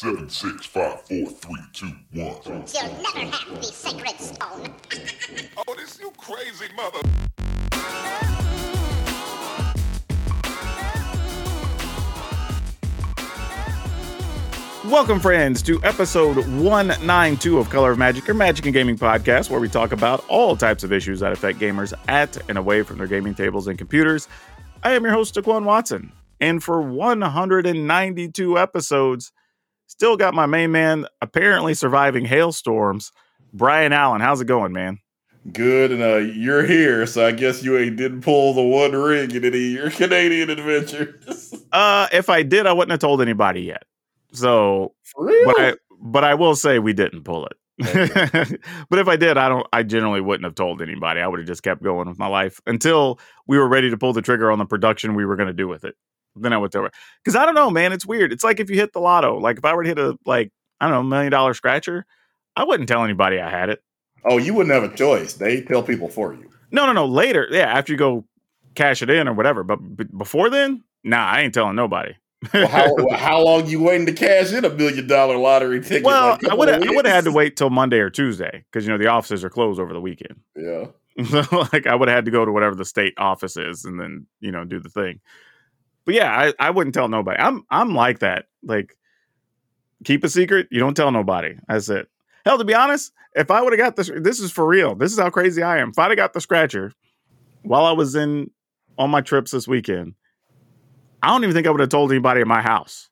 Seven, six, five, four, three, two, one. You'll never have the sacred stone. Oh, this you crazy mother. Welcome, friends, to episode 192 of Color of Magic, your magic and gaming podcast, where we talk about all types of issues that affect gamers at and away from their gaming tables and computers. I am your host, DeQuan Watson, and for 192 episodes, still got my main man apparently surviving hailstorms, Brian Allen. How's it going, man? Good, and uh, you're here, so I guess you ain't didn't pull the one ring in any of your Canadian adventures. Uh, if I did, I wouldn't have told anybody yet. So, but I but I will say we didn't pull it. but if I did, I don't. I generally wouldn't have told anybody. I would have just kept going with my life until we were ready to pull the trigger on the production we were going to do with it. Then I would tell her because I don't know, man. It's weird. It's like if you hit the lotto. Like if I were to hit a like I don't know million dollar scratcher, I wouldn't tell anybody I had it. oh, you wouldn't have a choice. They tell people for you. No, no, no. Later, yeah, after you go cash it in or whatever. But b- before then, nah, I ain't telling nobody. Well, how how long you waiting to cash in a million dollar lottery ticket? Well, Like, I would I would have had to wait till Monday or Tuesday because you know the offices are closed over the weekend. Yeah, So like I would have had to go to whatever the state office is and then, you know, do the thing. But yeah, I, I wouldn't tell nobody. I'm I'm like that. Like keep a secret, you don't tell nobody. That's it. Hell, to be honest, if I would have got this this is for real. This is how crazy I am. If I'd have got the scratcher while I was in on my trips this weekend, I don't even think I would have told anybody at my house.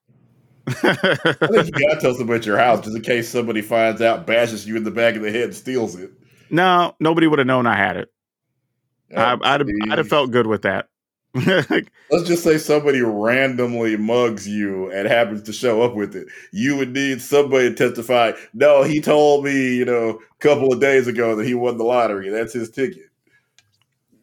I think you gotta tell somebody at your house just in case somebody finds out, bashes you in the back of the head, and steals it. no, nobody would have known I had it. Oh, I, Oh, have, I'd have felt good with that. Let's just say somebody randomly mugs you and happens to show up with it. You would need somebody to testify. No, he told me, you know, a couple of days ago that he won the lottery. That's his ticket.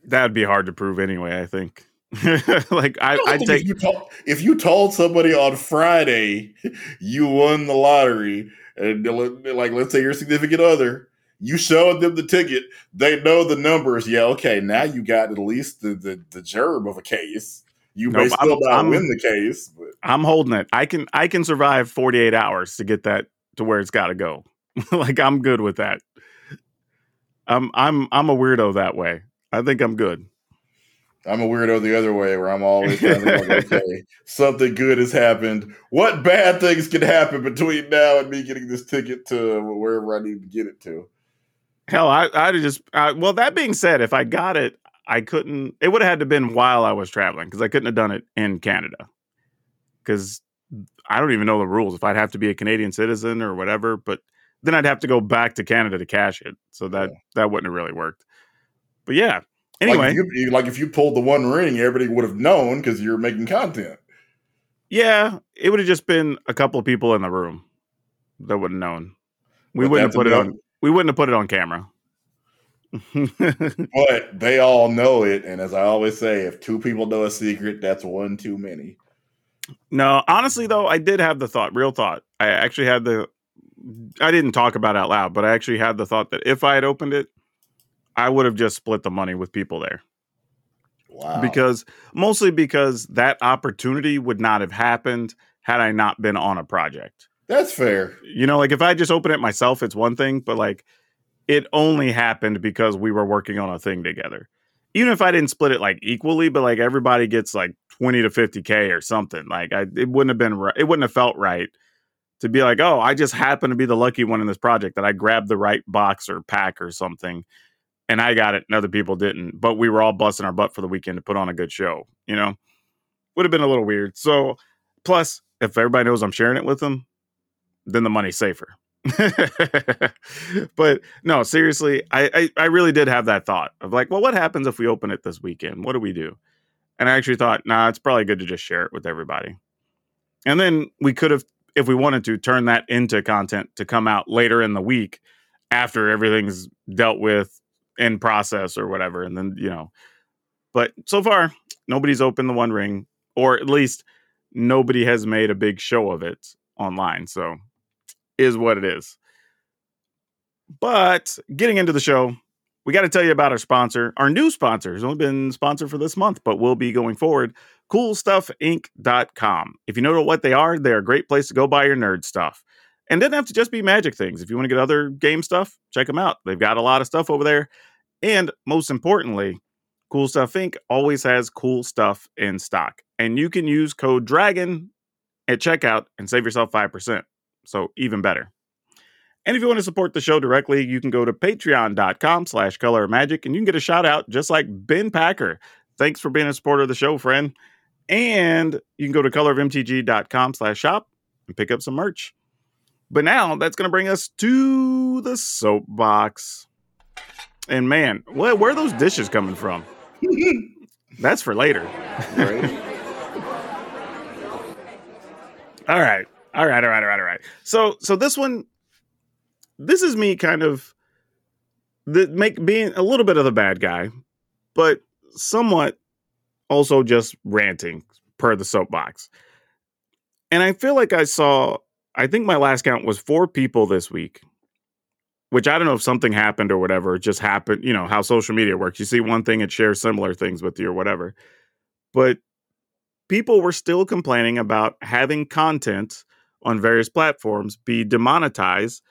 that'd be hard to prove anyway. I think. like I, I take if you, told, if you told somebody on Friday you won the lottery, and like let's say your significant other, you showed them the ticket, they know the numbers. Yeah, okay, now you got at least the the, the germ of a case. You may Nope, still I'm- not I'm- win the case, but I'm holding it. I can I can survive 48 hours to get that to where it's got to go. like I'm good with that. I'm I'm I'm a weirdo that way. I think I'm good. I'm a weirdo the other way, where I'm always kind of like, okay, something good has happened. What bad things can happen between now and me getting this ticket to wherever I need to get it to? Hell, I I'd have just I, well. That being said, if I got it, I couldn't. It would have had to been while I was traveling because I couldn't have done it in Canada. Because I don't even know the rules. If I'd have to be a Canadian citizen or whatever, but then I'd have to go back to Canada to cash it. So that that wouldn't have really worked. But yeah. Anyway, like if, you, like if you pulled the one ring, everybody would have known because you're making content. Yeah, it would have just been a couple of people in the room that would have known. We But wouldn't have put it on. We wouldn't have put it on camera. But they all know it, and as I always say, if two people know a secret, that's one too many. no, honestly though, I did have the thought, real thought. I actually had the. I didn't talk about it out loud, but I actually had the thought that if I had opened it, I would have just split the money with people there Wow. because mostly because that opportunity would not have happened had I not been on a project. That's fair. you know like if i just open it myself it's one thing but like it only happened because we were working on a thing together. Even if i didn't split it like equally but like everybody gets like 20 to 50k or something like I, it wouldn't have been it wouldn't have felt right to be like oh i just happen to be the lucky one in this project that i grabbed the right box or pack or something and i got it and other people didn't but we were all busting our butt for the weekend to put on a good show you know? Would have been a little weird. So plus if everybody knows i'm sharing it with them then the money's safer. but no, seriously, I, I I really did have that thought of like, well, what happens if we open it this weekend? What do we do? And I actually thought, nah, it's probably good to just share it with everybody. And then we could have, if we wanted to, turn that into content to come out later in the week after everything's dealt with in process or whatever. And then, you know, but so far, nobody's opened the one ring, or at least nobody has made a big show of it online. So is what it is. But getting into the show, we got to tell you about our sponsor, our new sponsor, who's only been sponsored for this month, but will be going forward. CoolStuffInc.com. If you know what they are, they're a great place to go buy your nerd stuff. And doesn't have to just be magic things. If you want to get other game stuff, check them out. They've got a lot of stuff over there. And most importantly, Cool Stuff Inc. always has cool stuff in stock. And you can use code DRAGON at checkout and save yourself 5%. So even better. And if you want to support the show directly, you can go to patreon.com slash color magic and you can get a shout out just like Ben Packer. Thanks for being a supporter of the show, friend. And you can go to colorofmtg.com slash shop and pick up some merch. But now that's going to bring us to the soapbox. And man, where, where are those dishes coming from? that's for later. Right? All right. All right, all right, all right, all right. So so this one this is me kind of the make being a little bit of the bad guy, but somewhat also just ranting per the soapbox. And I feel like I saw I think my last count was four people this week. Which I don't know if something happened or whatever, it just happened, you know, how social media works. You see one thing, it shares similar things with you or whatever. But people were still complaining about having content on various platforms be demonetized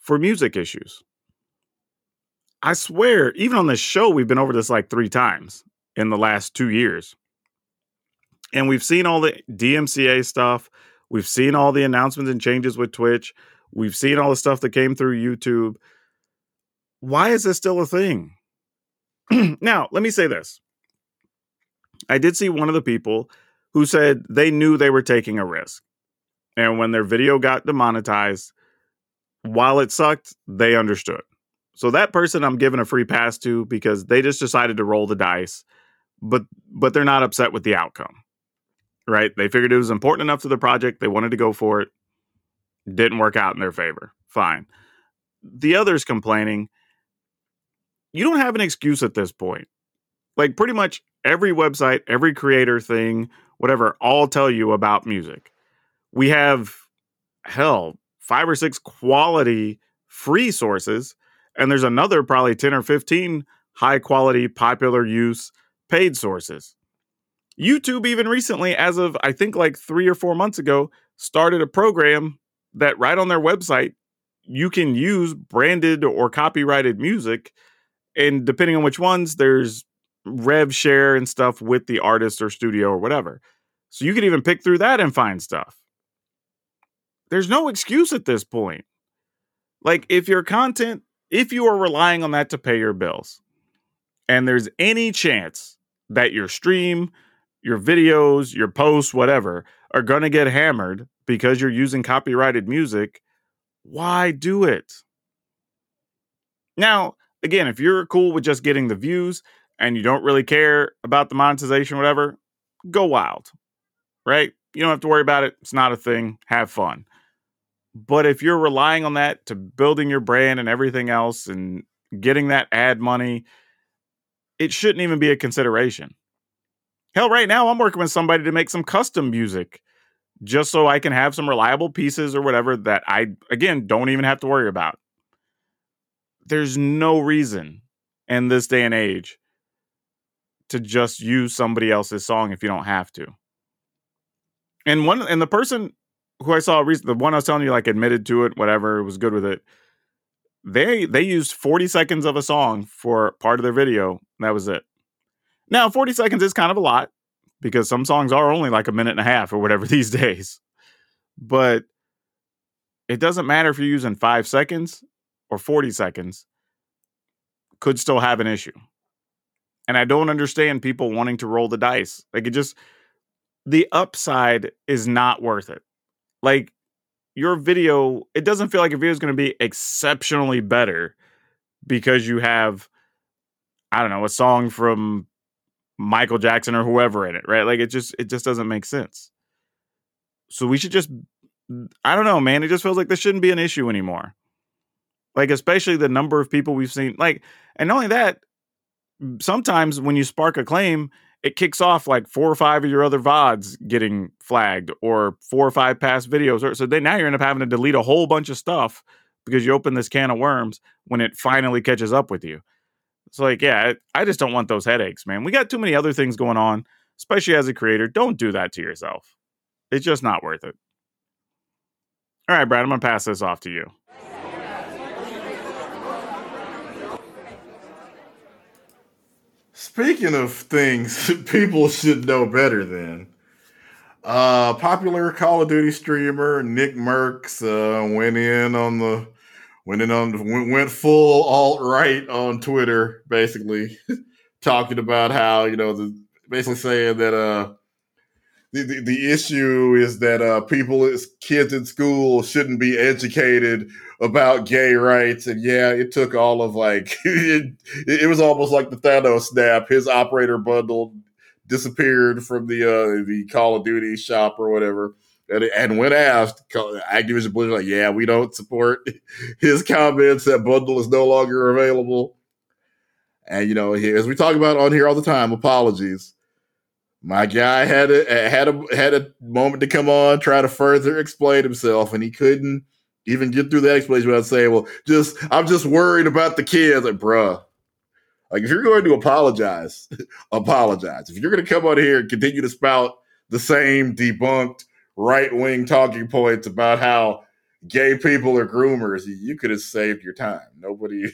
for music issues. I swear, even on this show, we've been over this like three times in the last two years. And we've seen all the DMCA stuff. We've seen all the announcements and changes with Twitch. We've seen all the stuff that came through YouTube. Why is this still a thing? now, let me say this. I did see one of the people who said they knew they were taking a risk. And when their video got demonetized, while it sucked, they understood. So that person I'm giving a free pass to because they just decided to roll the dice, but but they're not upset with the outcome. Right? They figured it was important enough to the project, they wanted to go for it. Didn't work out in their favor. Fine. The others complaining, you don't have an excuse at this point. Like pretty much every website, every creator thing, whatever, all tell you about music. We have hell, five or six quality free sources, and there's another probably 10 or 15 high quality, popular use paid sources. YouTube, even recently, as of I think like three or four months ago, started a program that right on their website, you can use branded or copyrighted music. And depending on which ones, there's rev share and stuff with the artist or studio or whatever. So you can even pick through that and find stuff. There's no excuse at this point. Like if your content, if you are relying on that to pay your bills, and there's any chance that your stream, your videos, your posts, whatever, are going to get hammered because you're using copyrighted music, why do it? Now, again, if you're cool with just getting the views and you don't really care about the monetization, whatever, go wild, right? You don't have to worry about it. It's not a thing. Have fun. But if you're relying on that to building your brand and everything else and getting that ad money, it shouldn't even be a consideration. Hell, right now I'm working with somebody to make some custom music just so I can have some reliable pieces or whatever that I, again, don't even have to worry about. There's no reason in this day and age to just use somebody else's song if you don't have to. And one and the person who I saw recently, the one I was telling you, like admitted to it, whatever, was good with it. They they used 40 seconds of a song for part of their video. that was it. Now, 40 seconds is kind of a lot because some songs are only like a minute and a half or whatever these days. But it doesn't matter if you're using five seconds or 40 seconds, could still have an issue. And I don't understand people wanting to roll the dice. Like it just, the upside is not worth it. Like your video, it doesn't feel like your video is going to be exceptionally better because you have, I don't know, a song from Michael Jackson or whoever in it, right? Like it just, it just doesn't make sense. So we should just, I don't know, man. It just feels like this shouldn't be an issue anymore. Like, especially the number of people we've seen. Like, and not only that, sometimes when you spark a claim, it kicks off like four or five of your other VODs getting flagged or four or five past videos. So then now you end up having to delete a whole bunch of stuff because you open this can of worms when it finally catches up with you. It's like, yeah, I, I just don't want those headaches, man. We got too many other things going on, especially as a creator. Don't do that to yourself. It's just not worth it. All right, Brad, I'm going to pass this off to you. Speaking of things people should know better than, uh, popular Call of Duty streamer Nick Mercs uh, went in on the went in on went, went full alt right on Twitter, basically talking about how you know the basically saying that uh the, the, issue is that uh people kids in school shouldn't be educated about gay rights and yeah it took all of like it, it was almost like the Thanos snap his operator bundle disappeared from the uh the Call of Duty shop or whatever and, and when asked, Activision Blizzard like, yeah, we don't support his comments. That bundle is no longer available. And you know, as we talk about on here all the time, apologies. My guy had a had a had a moment to come on, try to further explain himself, and he couldn't even get through that explanation without saying, "Well, just I'm just worried about the kids." Like, bruh, like if you're going to apologize, apologize. If you're going to come on here and continue to spout the same debunked right wing talking points about how gay people are groomers, you could have saved your time. Nobody,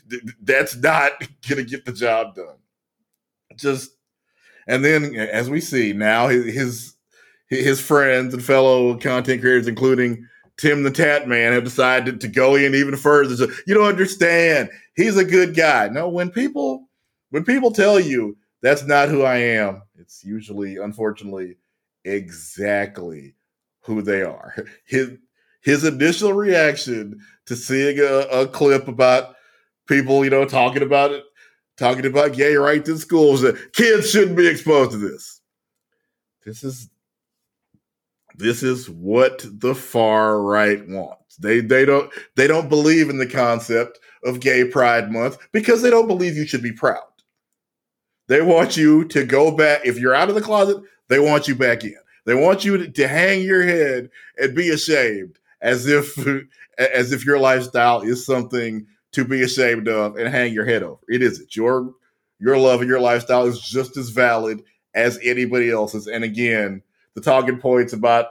that's not going to get the job done. Just, and then as we see now, his his friends and fellow content creators, including Tim the Tat Man, have decided to go in even further. So you don't understand. He's a good guy. No, when people when people tell you that's not who I am, it's usually, unfortunately, exactly who they are. His his initial reaction to seeing a, a clip about people, you know, talking about it, talking about gay rights in schools, that kids shouldn't be exposed to this. This is this is what the far right wants. They they don't they don't believe in the concept of gay pride month because they don't believe you should be proud. They want you to go back if you're out of the closet, they want you back in. They want you to, to hang your head and be ashamed as if as if your lifestyle is something to be ashamed of and hang your head over. It isn't. Your your love and your lifestyle is just as valid as anybody else's. And again, the talking points about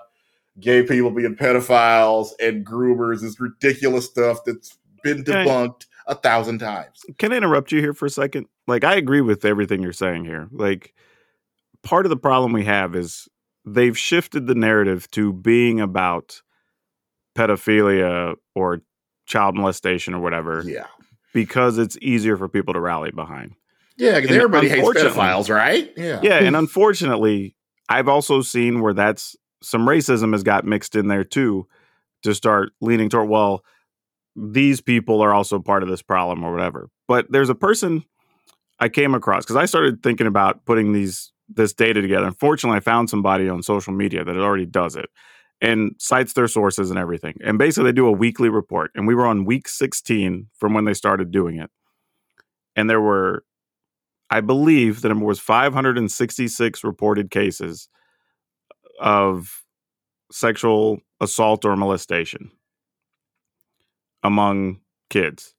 gay people being pedophiles and groomers is ridiculous stuff that's been debunked a thousand times. Can I interrupt you here for a second? Like I agree with everything you're saying here. Like part of the problem we have is they've shifted the narrative to being about pedophilia or child molestation or whatever. Yeah. Because it's easier for people to rally behind. Yeah, because everybody hates pedophiles, right? Yeah. Yeah, and hmm. unfortunately, I've also seen where that's some racism has got mixed in there too to start leaning toward well these people are also part of this problem or whatever. But there's a person I came across because I started thinking about putting these this data together. Unfortunately, I found somebody on social media that already does it and cites their sources and everything. And basically, they do a weekly report. And we were on week 16 from when they started doing it. And there were, I believe, the number was 566 reported cases of sexual assault or molestation among kids.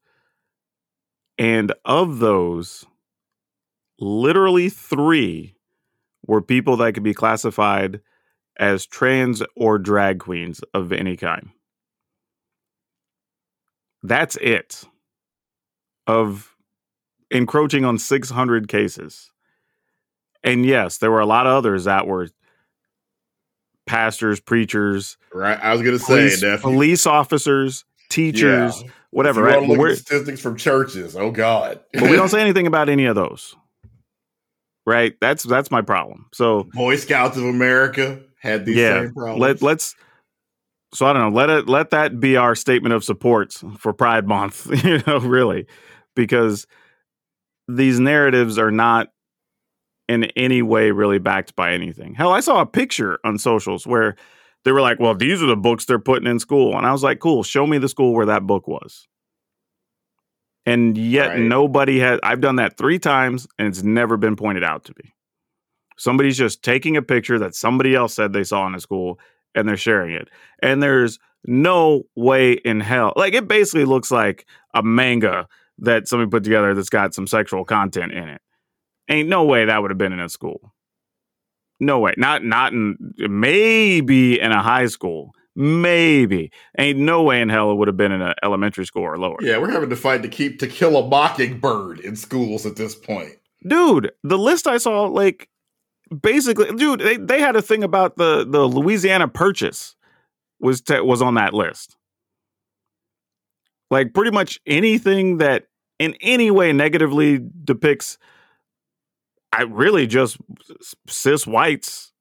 And of those, literally three were people that could be classified as trans or drag queens of any kind. That's it of encroaching on 600 cases. And yes, there were a lot of others that were pastors, preachers, right? I was going to say police, police officers, teachers, yeah. whatever. Right? We're, statistics from churches. Oh God! but we don't say anything about any of those right? That's that's my problem. So Boy Scouts of America had these yeah, same problems. Let let's so I don't know. Let it let that be our statement of support for Pride Month. You know, really, because these narratives are not in any way really backed by anything. Hell, I saw a picture on socials where they were like, "Well, these are the books they're putting in school," and I was like, "Cool, show me the school where that book was." And yet right. nobody has I've done that 3 times and it's never been pointed out to me. Somebody's just taking a picture that somebody else said they saw in a school and they're sharing it. And there's no way in hell. Like it basically looks like a manga that somebody put together that's got some sexual content in it. Ain't no way that would have been in a school. No way. Not not in maybe in a high school. Maybe. Ain't no way in hell it would have been in an elementary school or lower. Yeah, we're having to fight to keep To Kill a Mockingbird in schools at this point. Dude, the list I saw, like, basically, dude, they, they had a thing about the the Louisiana Purchase was te- was on that list. Like, pretty much anything that in any way negatively depicts, I really just cis whites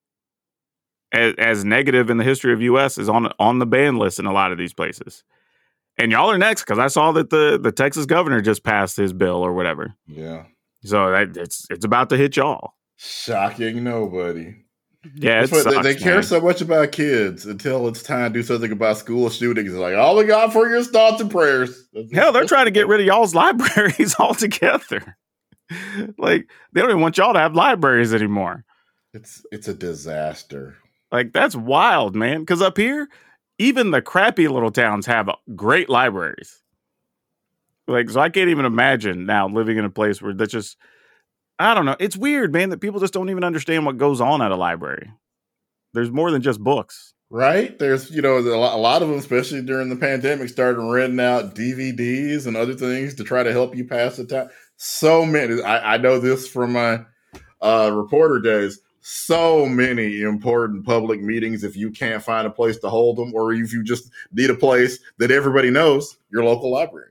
as, as negative in the history of U.S. is on on the ban list in a lot of these places. And y'all are next because I saw that the the Texas governor just passed his bill or whatever. Yeah. So that, it's it's about to hit y'all. Shocking nobody. Yeah, what they, they care man. so much about kids until it's time to do something about school shootings. It's like, all we got for your thoughts and prayers. That's- Hell, they're trying to get rid of y'all's libraries altogether. like they don't even want y'all to have libraries anymore. It's it's a disaster. Like that's wild, man. Because up here, even the crappy little towns have great libraries. Like, so I can't even imagine now living in a place where that's just, I don't know. It's weird, man, that people just don't even understand what goes on at a library. There's more than just books. Right? There's, you know, a lot, of them, especially during the pandemic, started renting out DVDs and other things to try to help you pass the time. So many. I, I know this from my uh, reporter days. So many important public meetings. If you can't find a place to hold them, or if you just need a place that everybody knows, your local library.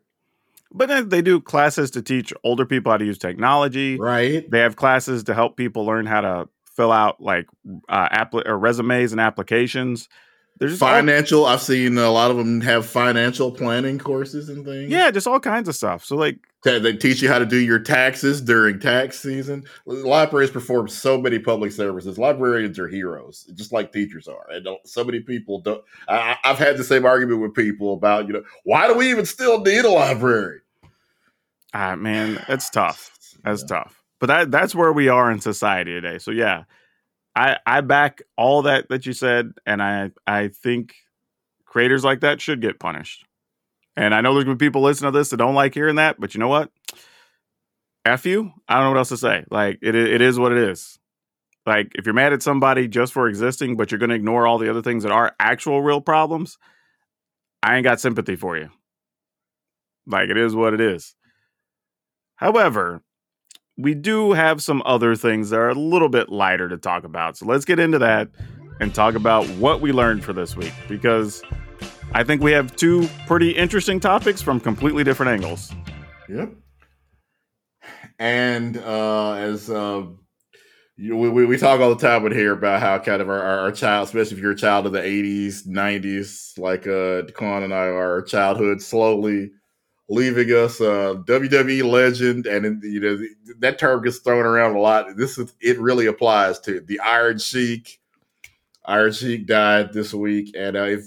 But then they do classes to teach older people how to use technology. Right? They have classes to help people learn how to fill out like uh, appli- or resumes and applications. There's just all- Financial. I've seen a lot of them have financial planning courses and things. yeah, just all kinds of stuff. So like, They teach you how to do your taxes during tax season. Libraries perform so many public services. Librarians are heroes, just like teachers are. And so many people don't. I, I've had the same argument with people about, you know, why do we even still need a library? ah, man, it's tough. That's Yeah. tough. But that that's where we are in society today. So yeah, I I back all that that you said, and I I think creators like that should get punished. And I know there's gonna be people listening to this that don't like hearing that, but you know what? F you. I don't know what else to say. Like it it is what it is. Like if you're mad at somebody just for existing, but you're gonna ignore all the other things that are actual real problems, I ain't got sympathy for you. Like it is what it is. However, we do have some other things that are a little bit lighter to talk about. So let's get into that and talk about what we learned for this week because I think we have two pretty interesting topics from completely different angles. Yep. And uh, as uh, you, we, we talk all the time with here about how kind of our, our, our child, especially if you're a child of the 80s, 90s, like uh, DeQuan and I, our childhood slowly leaving us. Uh, WWE legend, and you know that term gets thrown around a lot. This is it really applies to the Iron Sheik. Iron Sheik died this week, and uh, if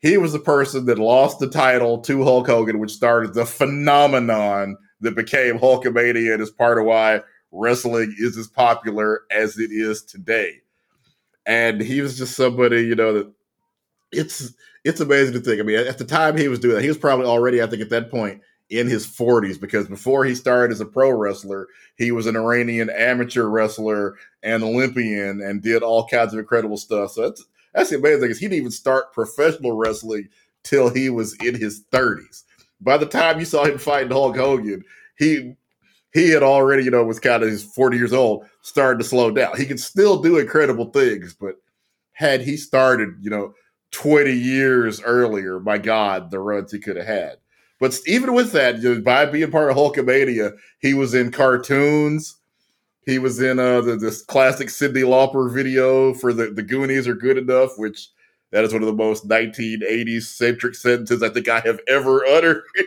he was the person that lost the title to Hulk Hogan, which started the phenomenon that became Hulkamania and is part of why wrestling is as popular as it is today. And he was just somebody, you know, that it's it's amazing to think. I mean, at the time he was doing that, he was probably already, I think, at that point in his 40s because before he started as a pro wrestler, he was an Iranian amateur wrestler and Olympian and did all kinds of incredible stuff. So that's that's the amazing thing is he didn't even start professional wrestling till he was in his 30s. By the time you saw him fighting Hulk Hogan, he he had already, you know, was kind of his 40 years old, started to slow down. He could still do incredible things, but had he started, you know, 20 years earlier, my God, the runs he could have had. But even with that, by being part of Hulkamania, he was in cartoons. He was in uh, the, this classic Cyndi Lauper video for the, the Goonies are good enough, which that is one of the most 1980s centric sentences I think I have ever uttered.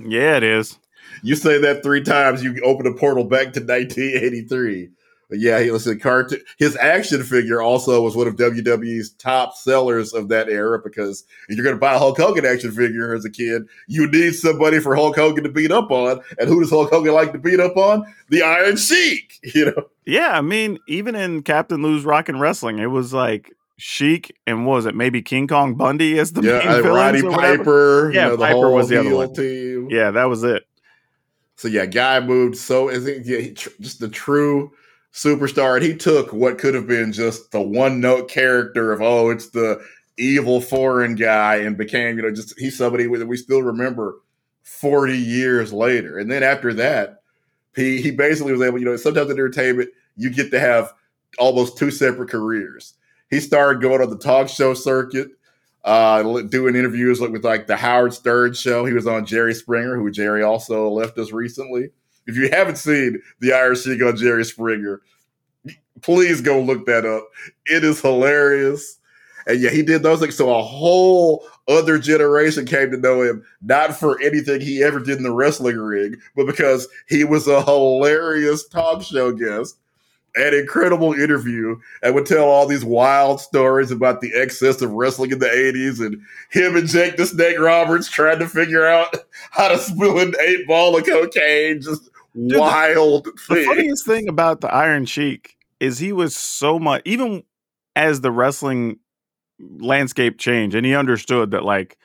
Yeah, it is. You say that three times, you open a portal back to 1983. But yeah, he was cartoon. His action figure also was one of WWE's top sellers of that era because if you're going to buy a Hulk Hogan action figure as a kid, you need somebody for Hulk Hogan to beat up on. And who does Hulk Hogan like to beat up on? The Iron Sheik. You know, Yeah, I mean, even in Captain Lou's Rock and Wrestling, it was like Sheik and was it maybe King Kong Bundy as the yeah, main uh, Roddy? Piper. Yeah, you know, the Piper whole was the other one. team. Yeah, that was it. So yeah, guy moved so is think yeah, tr- just the true superstar, and he took what could have been just the one note character of oh, it's the evil foreign guy, and became you know just he's somebody that we still remember forty years later. And then after that, he he basically was able you know sometimes in entertainment you get to have almost two separate careers. He started going on the talk show circuit uh, doing interviews with like the Howard Stern show. He was on Jerry Springer, who Jerry also left us recently. If you haven't seen the Sheik on Jerry Springer, please go look that up. It is hilarious. And yeah, he did those things. So a whole other generation came to know him, not for anything he ever did in the wrestling ring, but because he was a hilarious talk show guest an incredible interview and would tell all these wild stories about the excess of wrestling in the 80s and him and Jake the Snake Roberts trying to figure out how to spill an eight ball of cocaine. Just Dude, wild the, the funniest thing about the Iron Sheik is he was so much, even as the wrestling landscape changed and he understood that like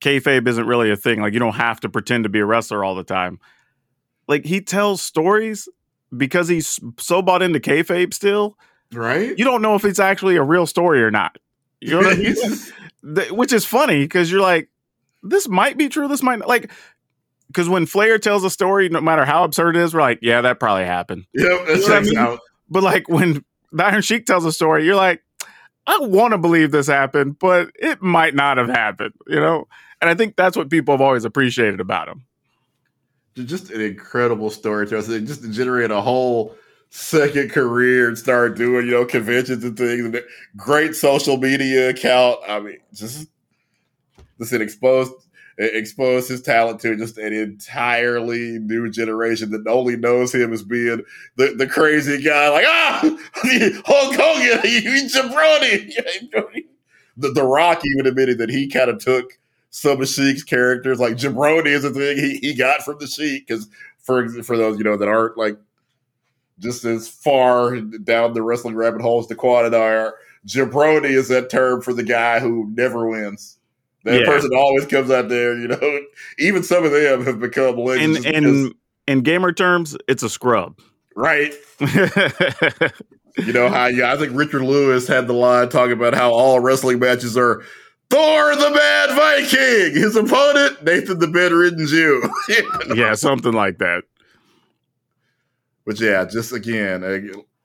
kayfabe isn't really a thing. Like you don't have to pretend to be a wrestler all the time. Like he tells stories because he's so bought into kayfabe still, right? You don't know if it's actually a real story or not. You know what I mean? Which is funny because you're like, this might be true. This might not. like because when Flair tells a story, no matter how absurd it is, we're like, yeah, that probably happened. Yep, that checks I mean? out. But like when the Iron Sheik tells a story, you're like, I want to believe this happened, but it might not have happened, you know? And I think that's what people have always appreciated about him just an incredible storyteller. So just to generate a whole second career and start doing, you know, conventions and things. Great social media account. I mean, just listen, exposed exposed his talent to just an entirely new generation that only knows him as being the, the crazy guy, like ah, Hulk Hogan, you jabroni. The, the Rock even admitted that he kind of took some of Sheik's characters. Like Jabroni is a thing he, he got from the Sheik because for for those you know that aren't like just as far down the wrestling rabbit hole as DeQuan and I are. Jabroni is that term for the guy who never wins. That yeah. person always comes out there, you know. Even some of them have become legends. In, in, in gamer terms, it's a scrub. Right. you know how yeah, I think Richard Lewis had the line talking about how all wrestling matches are Thor the Mad Viking. His opponent, Nathan the Bedridden Jew. yeah, something like that. But yeah, just again, a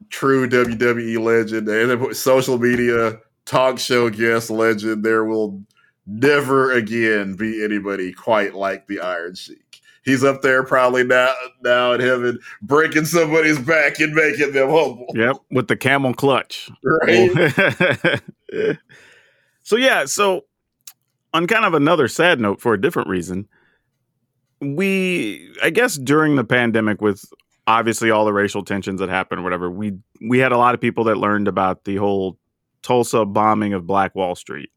true WWE legend, and social media talk show guest legend. There will never again be anybody quite like the Iron Sheik. He's up there probably now now in heaven, breaking somebody's back and making them humble. Yep, with the camel clutch. Right. So yeah, so on kind of another sad note for a different reason, we I guess during the pandemic with obviously all the racial tensions that happened or whatever, we we had a lot of people that learned about the whole Tulsa bombing of Black Wall Street,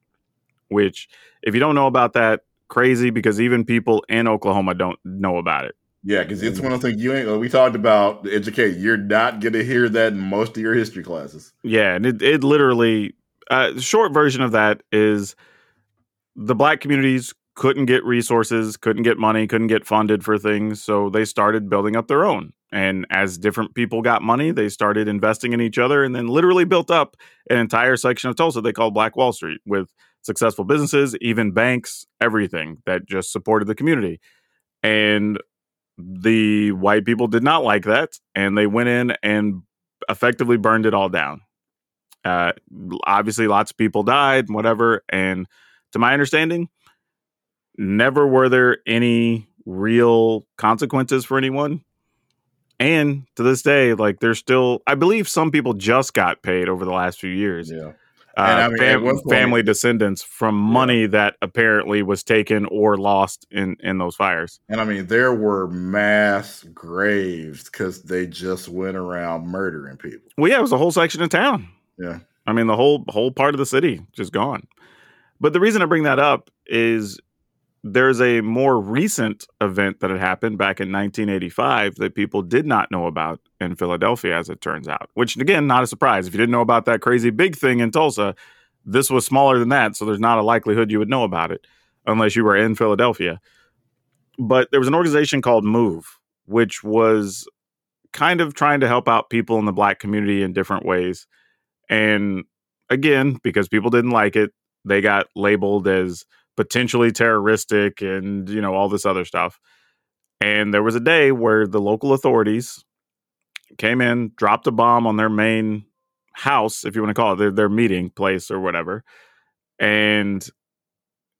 which if you don't know about that, crazy because even people in Oklahoma don't know about it. Yeah, because it's one of the things you ain't. We talked about educate. You're not going to hear that in most of your history classes. Yeah, and it, it literally uh, short version of that is the black communities couldn't get resources, couldn't get money, couldn't get funded for things. So they started building up their own. And as different people got money, they started investing in each other and then literally built up an entire section of Tulsa they called Black Wall Street with successful businesses, even banks, everything that just supported the community. And the white people did not like that. And they went in and effectively burned it all down. Uh, obviously, lots of people died, whatever. And to my understanding, never were there any real consequences for anyone. And to this day, like there's still, I believe some people just got paid over the last few years. Yeah. Uh, I mean, fam- point, family descendants from money that apparently was taken or lost in in those fires. And I mean, there were mass graves because they just went around murdering people. Well, yeah, it was a whole section of town. Yeah. I mean, the whole whole part of the city just gone. But the reason I bring that up is there's a more recent event that had happened back in 1985 that people did not know about in Philadelphia, as it turns out. Which, again, not a surprise. If you didn't know about that crazy big thing in Tulsa, this was smaller than that. So there's not a likelihood you would know about it unless you were in Philadelphia. But there was an organization called MOVE, which was kind of trying to help out people in the black community in different ways. And again, because people didn't like it, they got labeled as potentially terroristic and, you know, all this other stuff. And there was a day where the local authorities came in, dropped a bomb on their main house, if you want to call it their, their meeting place or whatever. And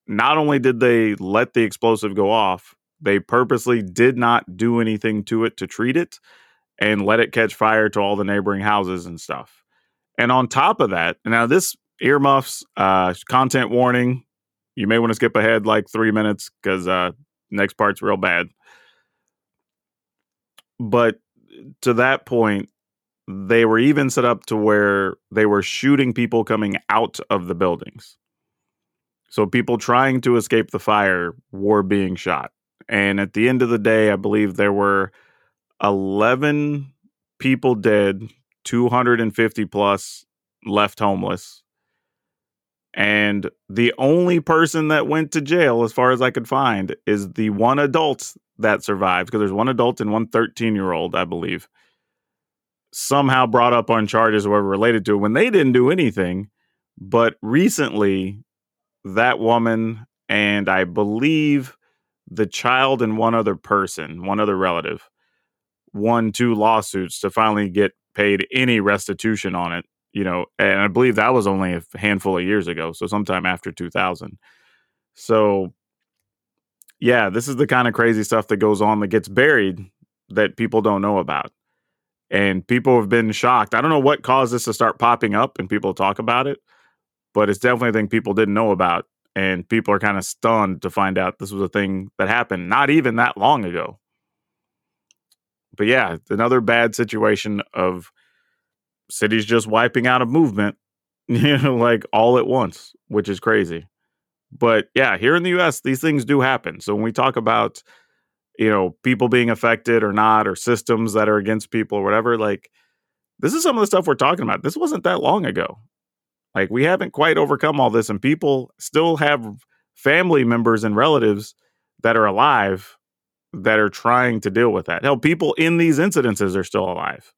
not only did they let the explosive go off, they purposely did not do anything to it to treat it and let it catch fire to all the neighboring houses and stuff. And on top of that, now this earmuffs, uh, content warning. You may want to skip ahead like three minutes because uh, next part's real bad. But to that point, they were even set up to where they were shooting people coming out of the buildings. So people trying to escape the fire were being shot. And at the end of the day, I believe there were 11 people dead, 250 plus left homeless. And the only person that went to jail, as far as I could find, is the one adult that survived, because there's one adult and one 13 year old, I believe, somehow brought up on charges or whatever related to it when they didn't do anything. But recently, that woman and I believe the child and one other person, one other relative, won two lawsuits to finally get paid any restitution on it you know, and I believe that was only a handful of years ago, so sometime after 2000. So, yeah, this is the kind of crazy stuff that goes on that gets buried that people don't know about. And people have been shocked. I don't know what caused this to start popping up and people talk about it, but it's definitely a thing people didn't know about. And people are kind of stunned to find out this was a thing that happened not even that long ago. But yeah, another bad situation of cities just wiping out a movement, you know, like all at once, which is crazy. But yeah, here in the US, these things do happen. So when we talk about, you know, people being affected or not, or systems that are against people or whatever, like this is some of the stuff we're talking about. This wasn't that long ago. Like we haven't quite overcome all this, and people still have family members and relatives that are alive that are trying to deal with that. Hell, people in these incidences are still alive,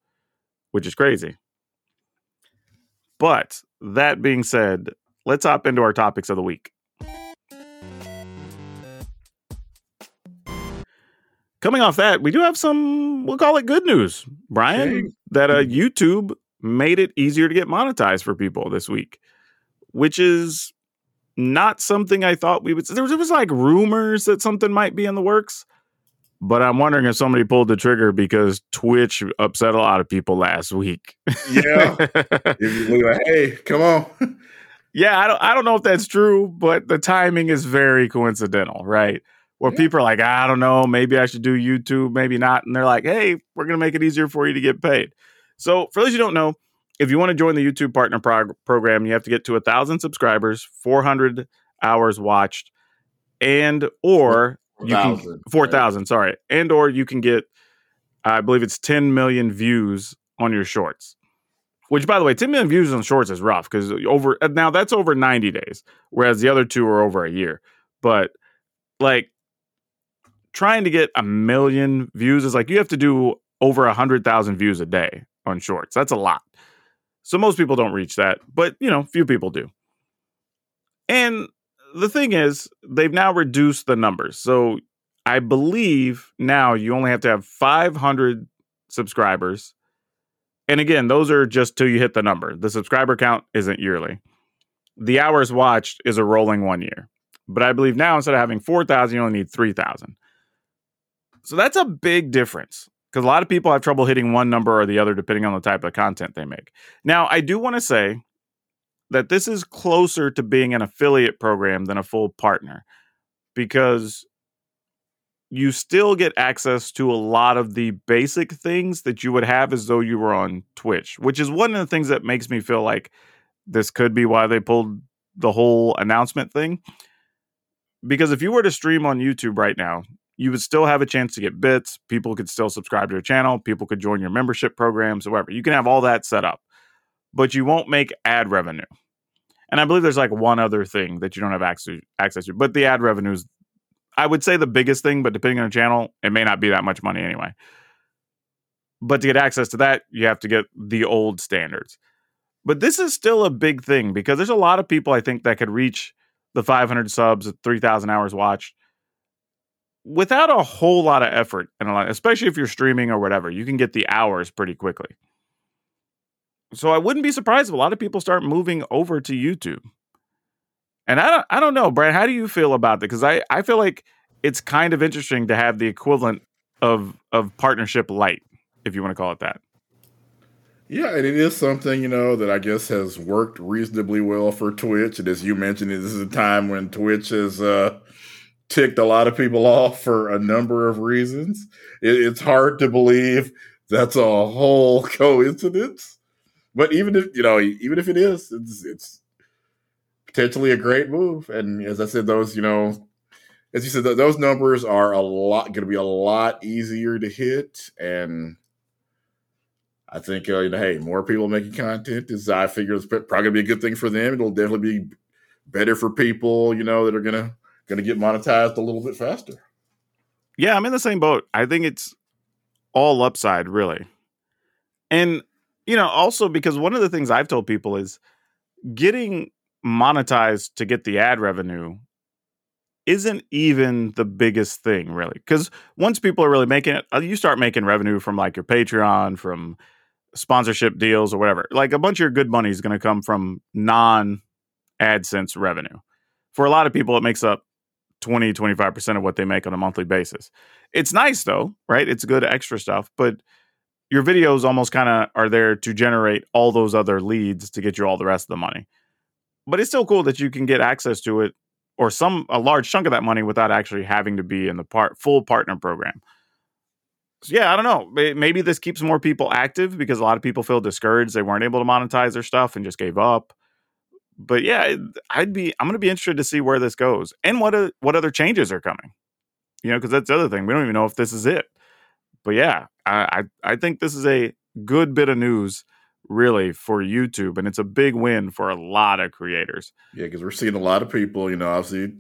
which is crazy. But that being said, let's hop into our topics of the week. Coming off that, we do have some, we'll call it good news, Brian, okay. that uh, YouTube made it easier to get monetized for people this week, which is not something I thought we would. There was, there was like rumors that something might be in the works, but I'm wondering if somebody pulled the trigger because Twitch upset a lot of people last week. yeah. like, hey, come on. yeah, I don't I don't know if that's true, but the timing is very coincidental, right? Where yeah. people are like, I don't know, maybe I should do YouTube, maybe not. And they're like, hey, we're gonna make it easier for you to get paid. So for those you don't know, if you want to join the YouTube Partner prog- Program, you have to get to a thousand subscribers, 400 hours watched, and or you can four thousand, right? sorry, and or you can get, I believe it's ten million views on your shorts. Which, by the way, ten million views on shorts is rough because over uh, now that's over ninety days, whereas the other two are over a year. But like trying to get a million views is like you have to do over a hundred thousand views a day on shorts. That's a lot. So most people don't reach that, but you know, few people do. And the thing is, they've now reduced the numbers. So I believe now you only have to have 500 subscribers. And again, those are just till you hit the number. The subscriber count isn't yearly. The hours watched is a rolling one year. But I believe now instead of having 4,000, you only need 3,000. So that's a big difference because a lot of people have trouble hitting one number or the other depending on the type of content they make. Now, I do want to say that this is closer to being an affiliate program than a full partner because you still get access to a lot of the basic things that you would have as though you were on Twitch, which is one of the things that makes me feel like this could be why they pulled the whole announcement thing. Because if you were to stream on YouTube right now, you would still have a chance to get bits. People could still subscribe to your channel. People could join your membership programs, whatever. You can have all that set up, but you won't make ad revenue. And I believe there's like one other thing that you don't have access access to, but the ad revenue is I would say the biggest thing, but depending on the channel, it may not be that much money anyway. But to get access to that, you have to get the old standards. But this is still a big thing because there's a lot of people I think that could reach the 500 subs, 3,000 hours watched without a whole lot of effort and a lot, especially if you're streaming or whatever. You can get the hours pretty quickly. So I wouldn't be surprised if a lot of people start moving over to YouTube. And I don't, I don't know, Brad. How do you feel about that? Because I, I feel like it's kind of interesting to have the equivalent of of partnership light, if you want to call it that. Yeah, and it is something, you know, that I guess has worked reasonably well for Twitch. And as you mentioned, this is a time when Twitch has uh, ticked a lot of people off for a number of reasons. It, it's hard to believe that's a whole coincidence. But even if, you know, even if it is, it's, it's potentially a great move. And as I said, those, you know, as you said, those numbers are a lot, going to be a lot easier to hit. And, I think uh, you know, hey, more people making content is I figure it's probably gonna be a good thing for them. It'll definitely be better for people, you know, that are gonna gonna get monetized a little bit faster. Yeah, I'm in the same boat. I think it's all upside, really. And you know, also because one of the things I've told people is getting monetized to get the ad revenue isn't even the biggest thing really because once people are really making it uh, you start making revenue from like your patreon from sponsorship deals or whatever. Like a bunch of your good money is going to come from non AdSense revenue. For a lot of people, it makes up 20, 25% of what they make on a monthly basis. It's nice though, right? It's good extra stuff, but your videos almost kind of are there to generate all those other leads to get you all the rest of the money. But it's still cool that you can get access to it or some a large chunk of that money without actually having to be in the part full partner program So yeah, I don't know. Maybe this keeps more people active because a lot of people feel discouraged. They weren't able to monetize their stuff and just gave up. But yeah, I'd be. I'm going to be interested to see where this goes and what uh, what other changes are coming. You know, because that's the other thing. We don't even know if this is it. But yeah, I, I I think this is a good bit of news really for YouTube, and it's a big win for a lot of creators. Yeah, because we're seeing a lot of people. You know, obviously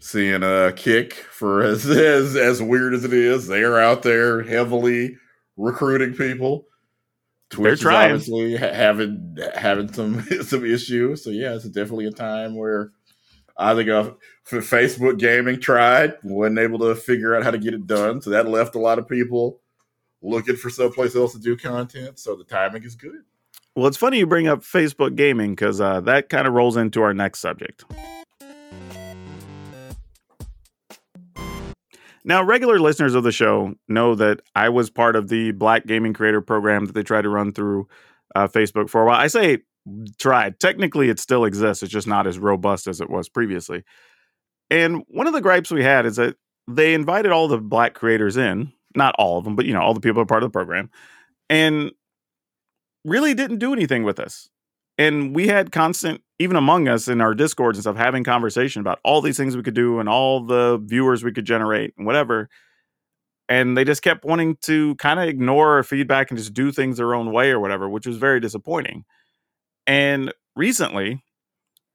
seeing a kick for as, as as weird as it is. They are out there heavily recruiting people. Twitch They're trying. obviously having having some some issues. So yeah, it's definitely a time where I think uh, Facebook gaming tried wasn't able to figure out how to get it done. So that left a lot of people looking for someplace else to do content. So the timing is good. Well, it's funny you bring up Facebook gaming because uh, that kind of rolls into our next subject. Now, regular listeners of the show know that I was part of the Black Gaming Creator Program that they tried to run through uh, Facebook for a while. I say tried. Technically, it still exists. It's just not as robust as it was previously. And one of the gripes we had is that they invited all the black creators in, not all of them, but you know, all the people are part of the program, and really didn't do anything with us and we had constant even among us in our discords and stuff having conversation about all these things we could do and all the viewers we could generate and whatever and they just kept wanting to kind of ignore our feedback and just do things their own way or whatever which was very disappointing and recently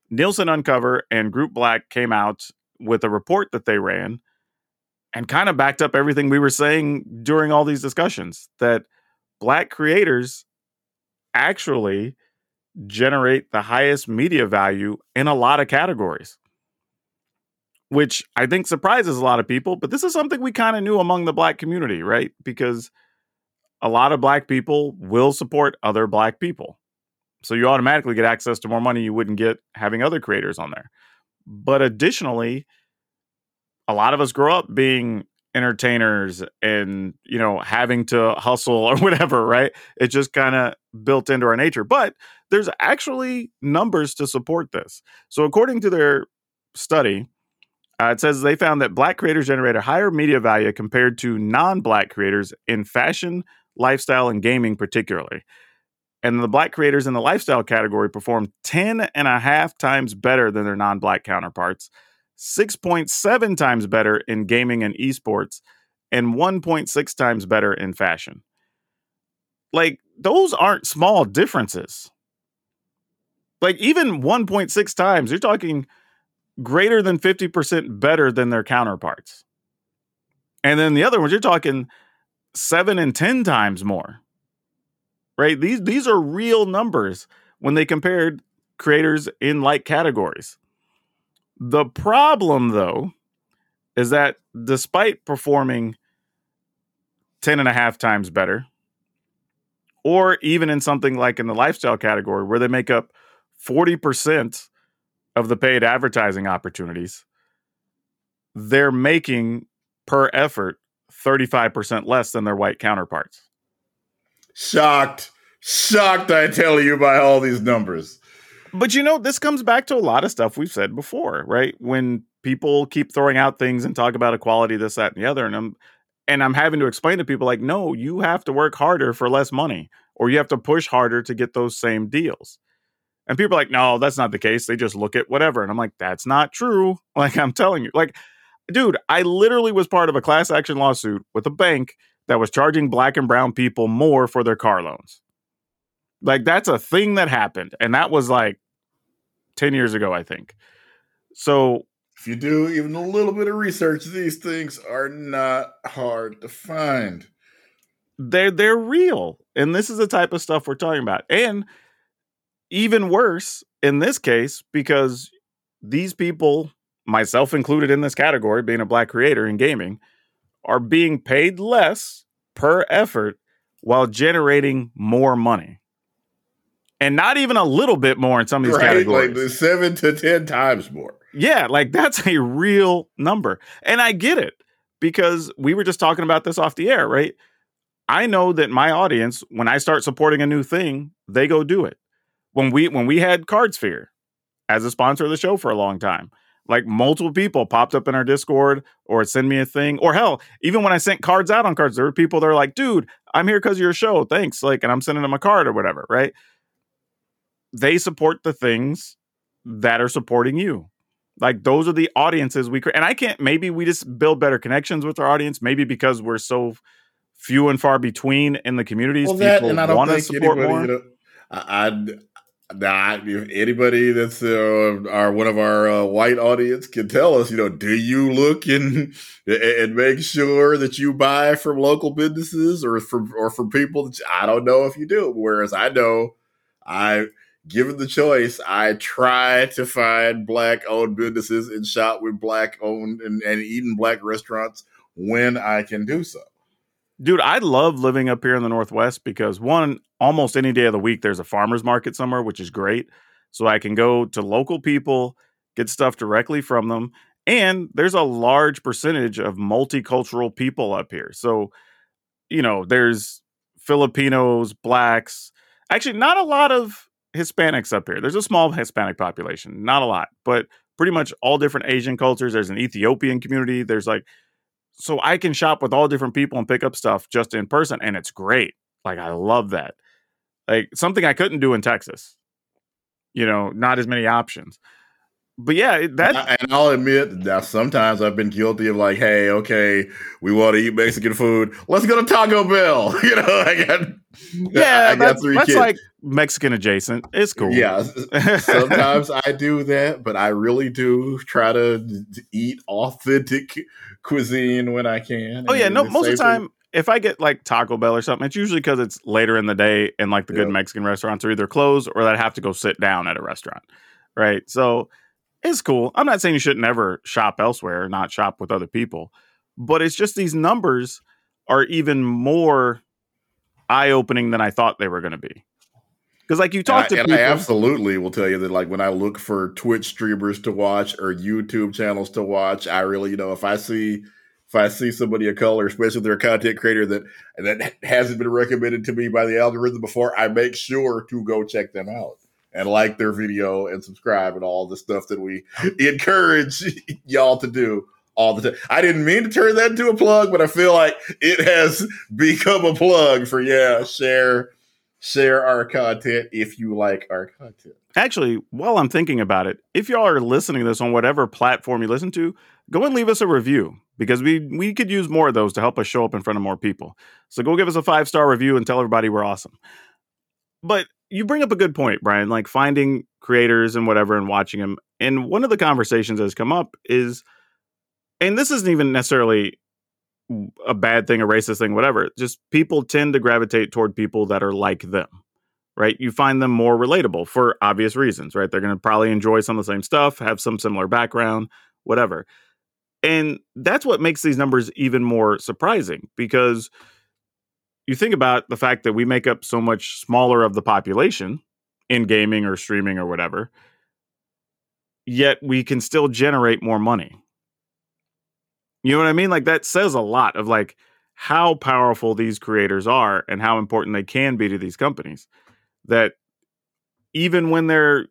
nielsen uncover and group black came out with a report that they ran and kind of backed up everything we were saying during all these discussions that black creators actually generate the highest media value in a lot of categories, which I think surprises a lot of people. But this is something we kind of knew among the black community, right? Because a lot of black people will support other black people. So you automatically get access to more money you wouldn't get having other creators on there. But additionally, a lot of us grow up being entertainers and you know having to hustle or whatever right it just kind of built into our nature but there's actually numbers to support this. So, according to their study, uh, it says they found that black creators generate a higher media value compared to non black creators in fashion, lifestyle, and gaming, particularly. And the black creators in the lifestyle category performed 10 and a half times better than their non black counterparts, 6.7 times better in gaming and esports, and 1.6 times better in fashion. Like, those aren't small differences like even 1.6 times you're talking greater than 50% better than their counterparts. And then the other ones, you're talking seven and 10 times more. Right? These these are real numbers when they compared creators in like categories. The problem, though, is that despite performing 10 and a half times better, or even in something like in the lifestyle category where they make up 40% of the paid advertising opportunities, they're making per effort 35% less than their white counterparts. Shocked. Shocked, I tell you, by all these numbers. But you know, this comes back to a lot of stuff we've said before, right? When people keep throwing out things and talk about equality, this, that, and the other, and I'm and I'm having to explain to people like, no, you have to work harder for less money, or you have to push harder to get those same deals. And people are like, no, that's not the case. They just look at whatever. And I'm like, that's not true. Like I'm telling you, like, dude, I literally was part of a class action lawsuit with a bank that was charging black and brown people more for their car loans. Like that's a thing that happened. And that was like 10 years ago, I think. So If you do even a little bit of research, these things are not hard to find. they're they're real. And this is the type of stuff we're talking about. And even worse in this case, because these people, myself included in this category, being a black creator in gaming, are being paid less per effort while generating more money. And not even a little bit more in some of these Right? categories. Like the seven to ten times more. Yeah, like that's a real number. And I get it because we were just talking about this off the air, right? I know that my audience, when I start supporting a new thing, they go do it. When we when we had CardSphere as a sponsor of the show for a long time, like multiple people popped up in our Discord or send me a thing, or hell, even when I sent cards out on cards, there were people that are like, dude, I'm here because of your show. Thanks. Like, and I'm sending them a card or whatever, right? They support the things that are supporting you. Like those are the audiences we create. And I can't, maybe we just build better connections with our audience, maybe because we're so few and far between in the communities. Well, that people and I don't want to support anybody. more. You know, I, I Nah, if anybody that's uh, our one of our uh, white audience can tell us, you know, do you look and and make sure that you buy from local businesses or from or from people that you, I don't know if you do. Whereas I know, I given the choice, I try to find black owned businesses and shop with black owned and, and eat in black restaurants when I can do so. Dude, I love living up here in the Northwest because one, almost any day of the week, there's a farmer's market somewhere, which is great. So I can go to local people, get stuff directly from them. And there's a large percentage of multicultural people up here. So, you know, there's Filipinos, blacks, actually, not a lot of Hispanics up here. There's a small Hispanic population, not a lot, but pretty much all different Asian cultures. There's an Ethiopian community. There's like, so I can shop with all different people and pick up stuff just in person, and it's great. Like I love that. Like something I couldn't do in Texas. You know, not as many options. But yeah, that and I'll admit that sometimes I've been guilty of like, hey, okay, we want to eat Mexican food. Let's go to Taco Bell. You know, I got yeah, I got that's, three that's kids. like Mexican adjacent. It's cool. Yeah, sometimes I do that, but I really do try to eat authentic cuisine when I can. Oh yeah, no. Most of the time, if I get like Taco Bell or something, it's usually because it's later in the day, and like the good Mexican restaurants are either closed or that I have to go sit down at a restaurant, right? So it's cool. I'm not saying you should never shop elsewhere, not shop with other people, but it's just these numbers are even more eye opening than I thought they were going to be. Because like you talked to and people, I absolutely will tell you that like when I look for Twitch streamers to watch or YouTube channels to watch, I really, you know, if I see if I see somebody of color, especially if they're a content creator that that hasn't been recommended to me by the algorithm before, I make sure to go check them out and like their video and subscribe and all the stuff that we encourage y'all to do all the time. I didn't mean to turn that into a plug, but I feel like it has become a plug for yeah, share share our content if you like our content. actually, while I'm thinking about it, if y'all are listening to this on whatever platform you listen to, go and leave us a review because we we could use more of those to help us show up in front of more people. So go give us a five star review and tell everybody we're awesome. But you bring up a good point, Brian. Like finding creators and whatever and watching them. And one of the conversations that has come up is, and this isn't even necessarily a bad thing, a racist thing, whatever. Just people tend to gravitate toward people that are like them, right? You find them more relatable for obvious reasons, right? They're going to probably enjoy some of the same stuff, have some similar background, whatever. And that's what makes these numbers even more surprising because you think about the fact that we make up so much smaller of the population in gaming or streaming or whatever, yet we can still generate more money. You know what I mean? Like that says a lot of like how powerful these creators are and how important they can be to these companies. That even when they're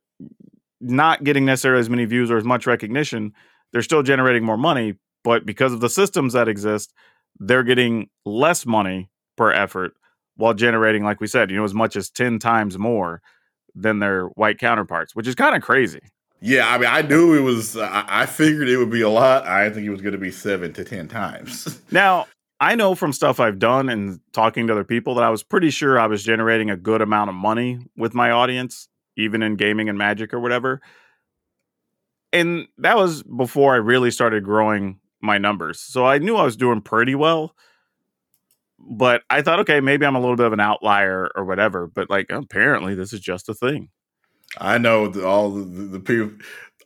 not getting necessarily as many views or as much recognition, they're still generating more money. But because of the systems that exist, they're getting less money per effort while generating, like we said, you know, as much as 10 times more than their white counterparts, which is kind of crazy. Yeah, I mean, I knew it was. I I figured it would be a lot. I didn't think it was going to be seven to ten times. Now, I know from stuff I've done and talking to other people that I was pretty sure I was generating a good amount of money with my audience, even in gaming and magic or whatever. And that was before I really started growing my numbers. So I knew I was doing pretty well. But I thought, okay, maybe I'm a little bit of an outlier or whatever. But like, apparently, this is just a thing. I know all the, the, the people.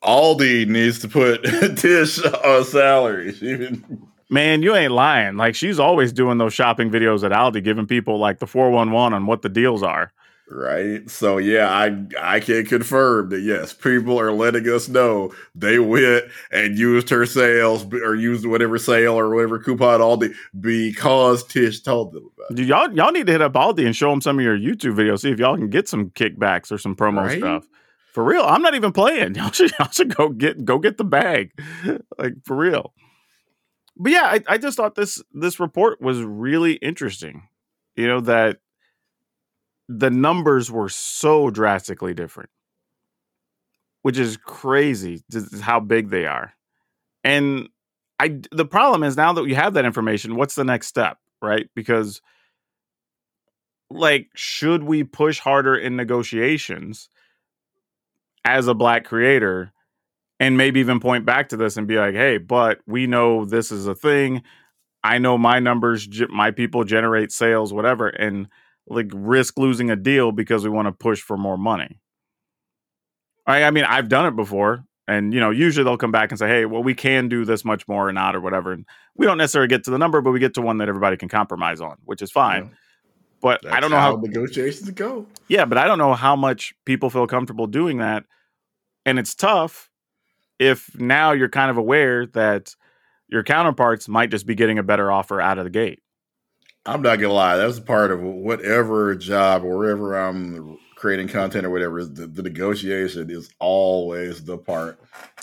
Aldi needs to put Tish on salary. Even Man, you ain't lying. Like she's always doing those shopping videos at Aldi, giving people like the 411 on what the deals are. Right. So yeah, I I can confirm that yes, people are letting us know they went and used her sales or used whatever sale or whatever coupon Aldi because Tish told them about. Dude, y'all y'all need to hit up Aldi and show them some of your YouTube videos. See if y'all can get some kickbacks or some promo Right? stuff. For real, I'm not even playing. Y'all should y'all should go get go get the bag, like for real. But yeah, I, I just thought this this report was really interesting. You know that the numbers were so drastically different, which is crazy. How big they are, and I the problem is now that we have that information, what's the next step, right? Because like should we push harder in negotiations as a black creator and maybe even point back to this and be like hey but we know this is a thing i know my numbers my people generate sales whatever and like risk losing a deal because we want to push for more money I, I mean i've done it before and you know usually they'll come back and say hey well we can do this much more or not or whatever and we don't necessarily get to the number but we get to one that everybody can compromise on which is fine Yeah. but That's i don't know how negotiations go. yeah, but I don't know how much people feel comfortable doing that. And it's tough if now you're kind of aware that your counterparts might just be getting a better offer out of the gate. I'm not gonna lie. That was part of whatever job wherever I'm creating content or whatever. The, the negotiation is always the part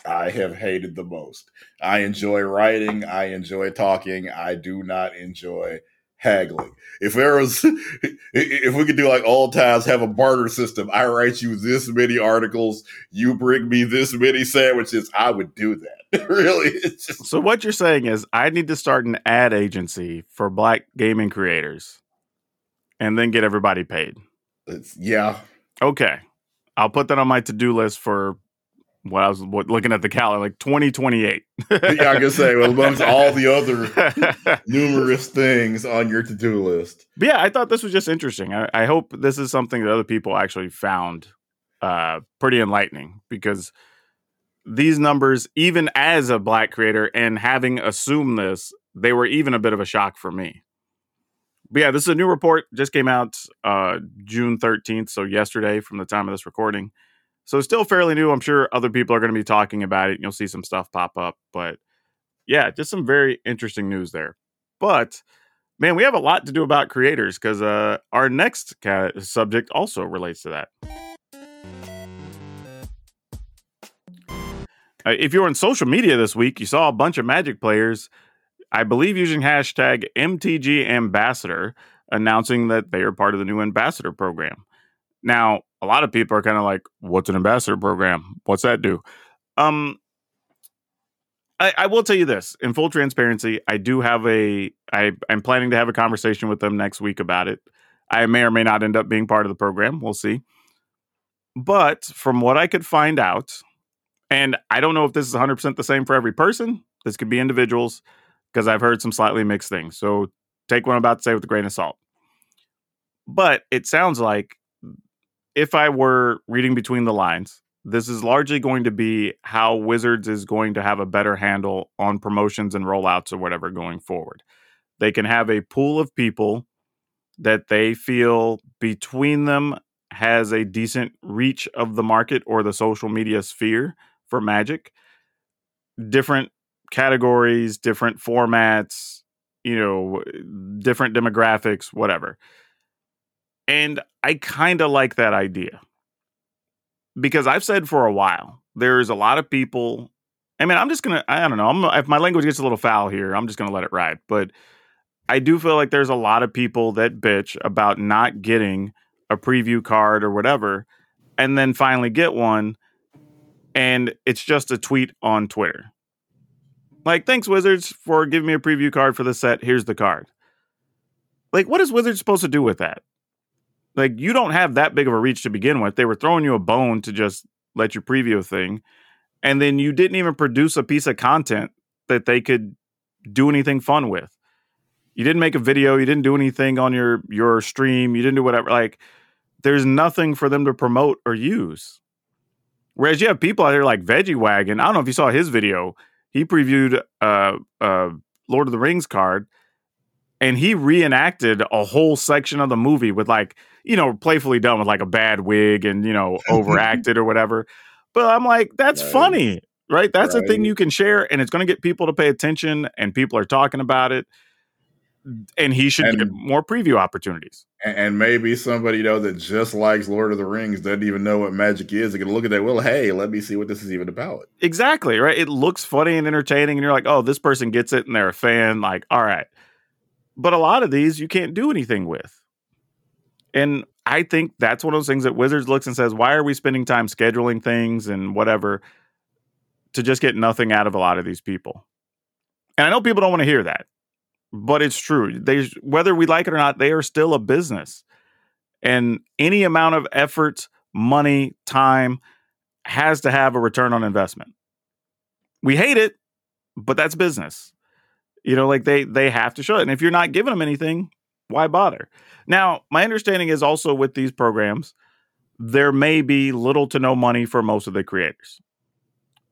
I have hated the most. I enjoy writing. I enjoy talking. I do not enjoy haggling. If there was, if we could do like all times, have a barter system. I write you this many articles. You bring me this many sandwiches. I would do that. really, just So what you're saying is I need to start an ad agency for black gaming creators and then get everybody paid. it's yeah. Okay. I'll put that on my to-do list for what I was looking at the calendar like 2028. yeah, I can say well, amongst all the other numerous things on your to-do list. But yeah, I thought this was just interesting. I, I hope this is something that other people actually found uh, pretty enlightening because these numbers, even as a black creator and having assumed this, they were even a bit of a shock for me. But yeah, this is a new report, just came out uh, June 13th, so yesterday from the time of this recording. So it's still fairly new. I'm sure other people are going to be talking about it. and You'll see some stuff pop up. But yeah, just some very interesting news there. But man, we have a lot to do about creators because uh, our next subject also relates to that. Uh, if you were on social media this week, you saw a bunch of Magic players, I believe, using hashtag MTG Ambassador, announcing that they are part of the new ambassador program. Now, a lot of people are kind of like, "What's an ambassador program? What's that do?" Um, I, I will tell you this in full transparency. I do have a. I I'm planning to have a conversation with them next week about it. I may or may not end up being part of the program. We'll see. But from what I could find out, And I don't know if this is 100% the same for every person. This could be individuals because I've heard some slightly mixed things. So take what I'm about to say with a grain of salt. But it sounds like if I were reading between the lines, this is largely going to be how Wizards is going to have a better handle on promotions and rollouts or whatever going forward. They can have a pool of people that they feel between them has a decent reach of the market or the social media sphere for Magic. Different categories, different formats, you know, different demographics, whatever. And I kind of like that idea because I've said for a while there's a lot of people. I mean, I'm just gonna. I don't know. I'm, if my language gets a little foul here, I'm just gonna let it ride. But I do feel like there's a lot of people that bitch about not getting a preview card or whatever, and then finally get one, and it's just a tweet on Twitter. Like, thanks, Wizards, for giving me a preview card for the set. Here's the card. Like, what is Wizards supposed to do with that? Like, you don't have that big of a reach to begin with. They were throwing you a bone to just let you preview a thing. And then you didn't even produce a piece of content that they could do anything fun with. You didn't make a video, you didn't do anything on your your stream, you didn't do whatever. Like there's nothing for them to promote or use. Whereas you have people out there like Veggie Wagon. I don't know if you saw his video. He previewed uh uh Lord of the Rings card and he reenacted a whole section of the movie with like, you know, playfully done with like a bad wig and, you know, overacted or whatever. But I'm like, that's Right. funny, right? That's a thing you can share and it's going to get people to pay attention and people are talking about it. And he should get more preview opportunities. And, and maybe somebody you know that just likes Lord of the Rings doesn't even know what magic is. They can look at that. Well, hey, let me see what this is even about. Exactly, right? It looks funny and entertaining, and you're like, oh, this person gets it and they're a fan. Like, all right. But a lot of these you can't do anything with. And I think that's one of those things that Wizards looks and says, why are we spending time scheduling things and whatever to just get nothing out of a lot of these people? And I know people don't want to hear that, but it's true. They, whether we like it or not, they are still a business. And any amount of effort, money, time has to have a return on investment we hate it, but that's business. You know, like they they have to show it. And if you're not giving them anything, why bother? Now, my understanding is also with these programs, there may be little to no money for most of the creators.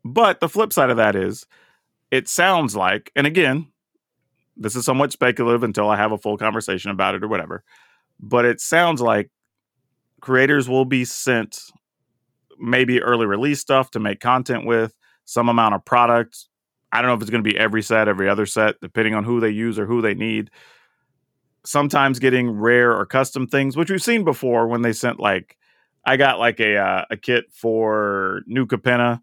But the flip side of that is it sounds like, and again, this is somewhat speculative until I have a full conversation about it or whatever. But it sounds like creators will be sent maybe early release stuff to make content with some amount of product. I don't know if it's going to be every set, every other set, depending on who they use or who they need. Sometimes getting rare or custom things, which we've seen before when they sent like, I got like a uh, a kit for New Capenna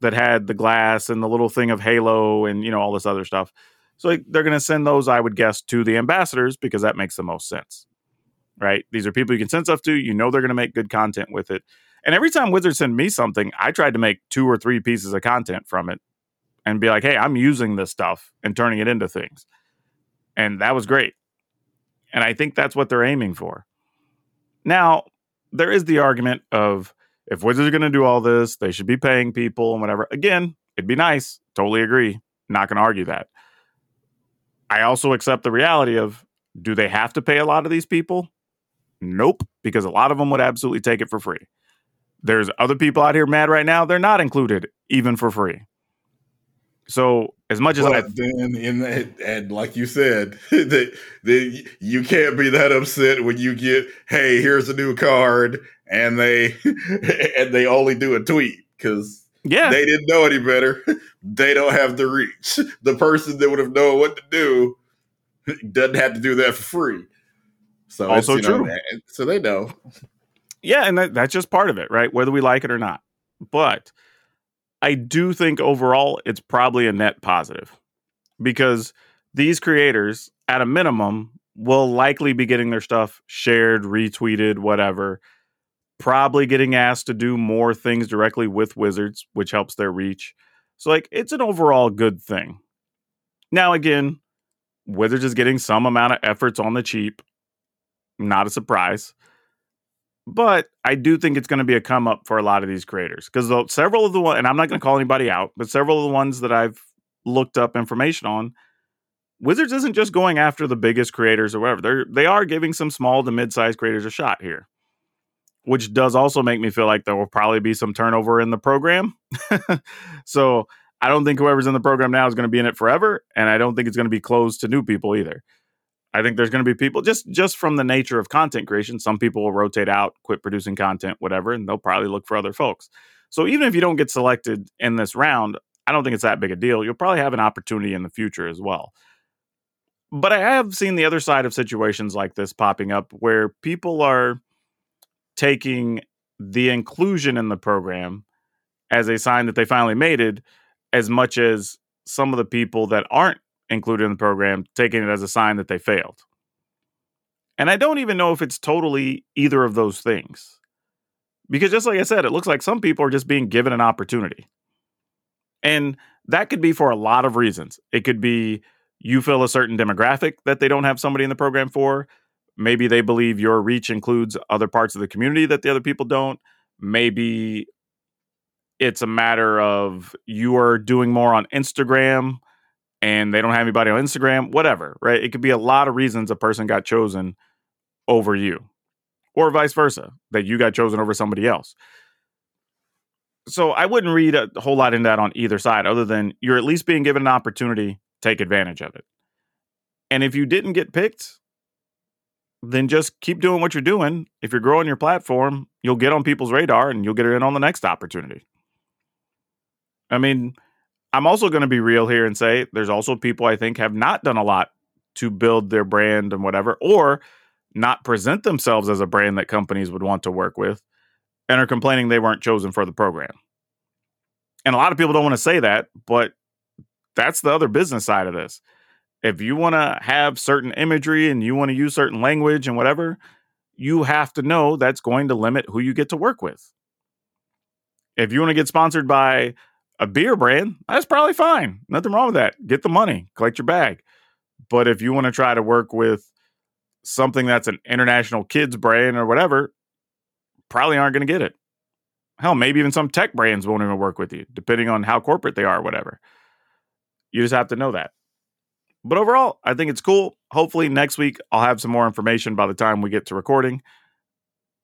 that had the glass and the little thing of Halo and you know all this other stuff. So like, they're going to send those, I would guess, to the ambassadors because that makes the most sense, right? These are people you can send stuff to. You know they're going to make good content with it. And every time Wizards send me something, I tried to make two or three pieces of content from it and be like, hey, I'm using this stuff and turning it into things. And that was great. And I think that's what they're aiming for. Now, there is the argument of if Wizards are going to do all this, they should be paying people and whatever. Again, it'd be nice. Totally agree. Not going to argue that. I also accept the reality of do they have to pay a lot of these people? Nope, because a lot of them would absolutely take it for free. There's other people out here mad right now. They're not included even for free. So as much as I then, in that, and like you said, that that you can't be that upset when you get, hey, here's a new card, and they and they only do a tweet because yeah, they didn't know any better. They don't have the reach. The person that would have known what to do doesn't have to do that for free. So Also you know, true. so they know. yeah, and that, that's just part of it, right? Whether we like it or not. But I do think overall it's probably a net positive because these creators, at a minimum, will likely be getting their stuff shared, retweeted, whatever. Probably getting asked to do more things directly with Wizards, which helps their reach. So, like, it's an overall good thing. Now, again, Wizards is getting some amount of efforts on the cheap. Not a surprise. But I do think it's going to be a come up for a lot of these creators because several of the and I'm not going to call anybody out, but several of the ones that I've looked up information on, Wizards isn't just going after the biggest creators or whatever. They're they are giving some small to mid sized creators a shot here, which does also make me feel like there will probably be some turnover in the program. so I don't think whoever's in the program now is going to be in it forever, and I don't think it's going to be closed to new people either. I think there's going to be people just just from the nature of content creation. Some people will rotate out, quit producing content, whatever, and they'll probably look for other folks. So even if you don't get selected in this round, I don't think it's that big a deal. You'll probably have an opportunity in the future as well. But I have seen the other side of situations like this popping up where people are taking the inclusion in the program as a sign that they finally made it as much as some of the people that aren't included in the program taking it as a sign that they failed. And I don't even know if it's totally either of those things. Because just like I said, it looks like some people are just being given an opportunity. And that could be for a lot of reasons. It could be you fill a certain demographic that they don't have somebody in the program for. Maybe they believe your reach includes other parts of the community that the other people don't. Maybe it's a matter of you are doing more on Instagram and they don't have anybody on Instagram, whatever, right? It could be a lot of reasons a person got chosen over you, or vice versa, that you got chosen over somebody else. So I wouldn't read a whole lot in that on either side, other than you're at least being given an opportunity, take advantage of it. And if you didn't get picked, then just keep doing what you're doing. If you're growing your platform, you'll get on people's radar and you'll get in on the next opportunity. I mean, I'm also going to be real here and say there's also people I think have not done a lot to build their brand and whatever, or not present themselves as a brand that companies would want to work with and are complaining they weren't chosen for the program. And a lot of people don't want to say that, but that's the other business side of this. If you want to have certain imagery and you want to use certain language and whatever, you have to know that's going to limit who you get to work with. If you want to get sponsored by a beer brand, that's probably fine. Nothing wrong with that. Get the money, collect your bag. But if you want to try to work with something that's an international kids brand or whatever, probably aren't going to get it. Hell, maybe even some tech brands won't even work with you, depending on how corporate they are or whatever. You just have to know that. But overall, I think it's cool. Hopefully, next week I'll have some more information by the time we get to recording.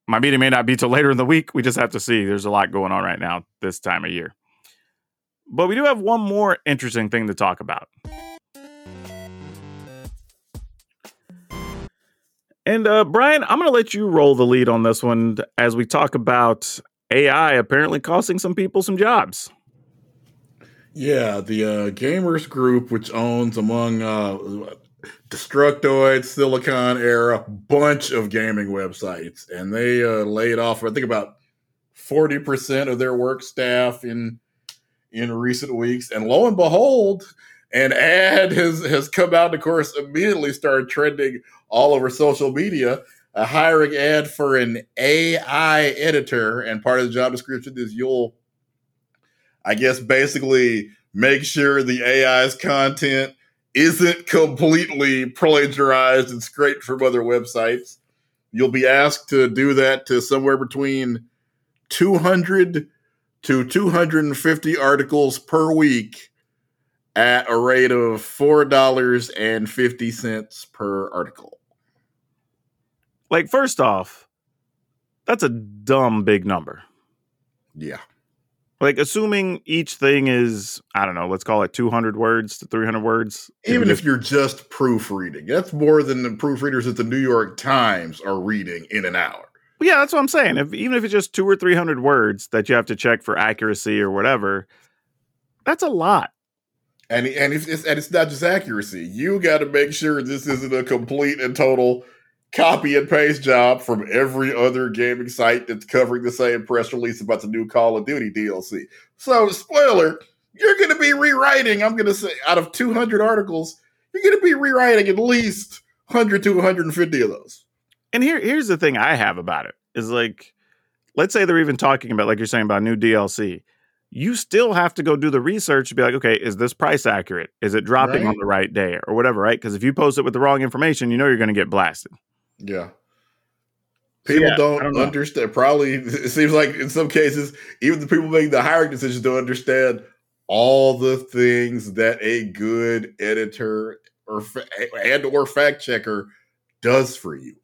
My meeting may not be till later in the week. We just have to see. There's a lot going on right now this time of year. But we do have one more interesting thing to talk about. And uh, Brian, I'm going to let you roll the lead on this one as we talk about AI apparently costing some people some jobs. Yeah, the uh, Gamurs Group, which owns among uh, Destructoid, Siliconera, bunch of gaming websites, and they uh, laid off, I think, about forty percent of their work staff in in recent weeks. And lo and behold, an ad has, has come out, of course, immediately started trending all over social media. A hiring ad for an AI editor, and part of the job description is you'll, I guess, basically make sure the AI's content isn't completely plagiarized and scraped from other websites. You'll be asked to do that to somewhere between 200 to 250 articles per week at a rate of $4.50 per article. Like, first off, that's a dumb big number. Yeah. Like, assuming each thing is, I don't know, let's call it 200 words to 300 words. Even if you're just proofreading, that's more than the proofreaders at the New York Times are reading in an hour. Yeah, that's what I'm saying. If even if it's just two or three hundred words that you have to check for accuracy or whatever, that's a lot. And and it's, it's and it's not just accuracy. You got to make sure this isn't a complete and total copy and paste job from every other gaming site that's covering the same press release about the new Call of Duty DLC. So, spoiler, you're going to be rewriting. I'm going to say out of 200 articles, you're going to be rewriting at least 100 to 150 of those. And here, here's the thing I have about it is like, let's say they're even talking about, like you're saying about new DLC. You still have to go do the research to be like, okay, is this price accurate? Is it dropping Right. on the right day or whatever, right? Because if you post it with the wrong information, you know you're going to get blasted. Yeah. People Yeah, don't, don't understand. Probably, it seems like in some cases, even the people making the hiring decisions don't understand all the things that a good editor or and or fact checker does for you.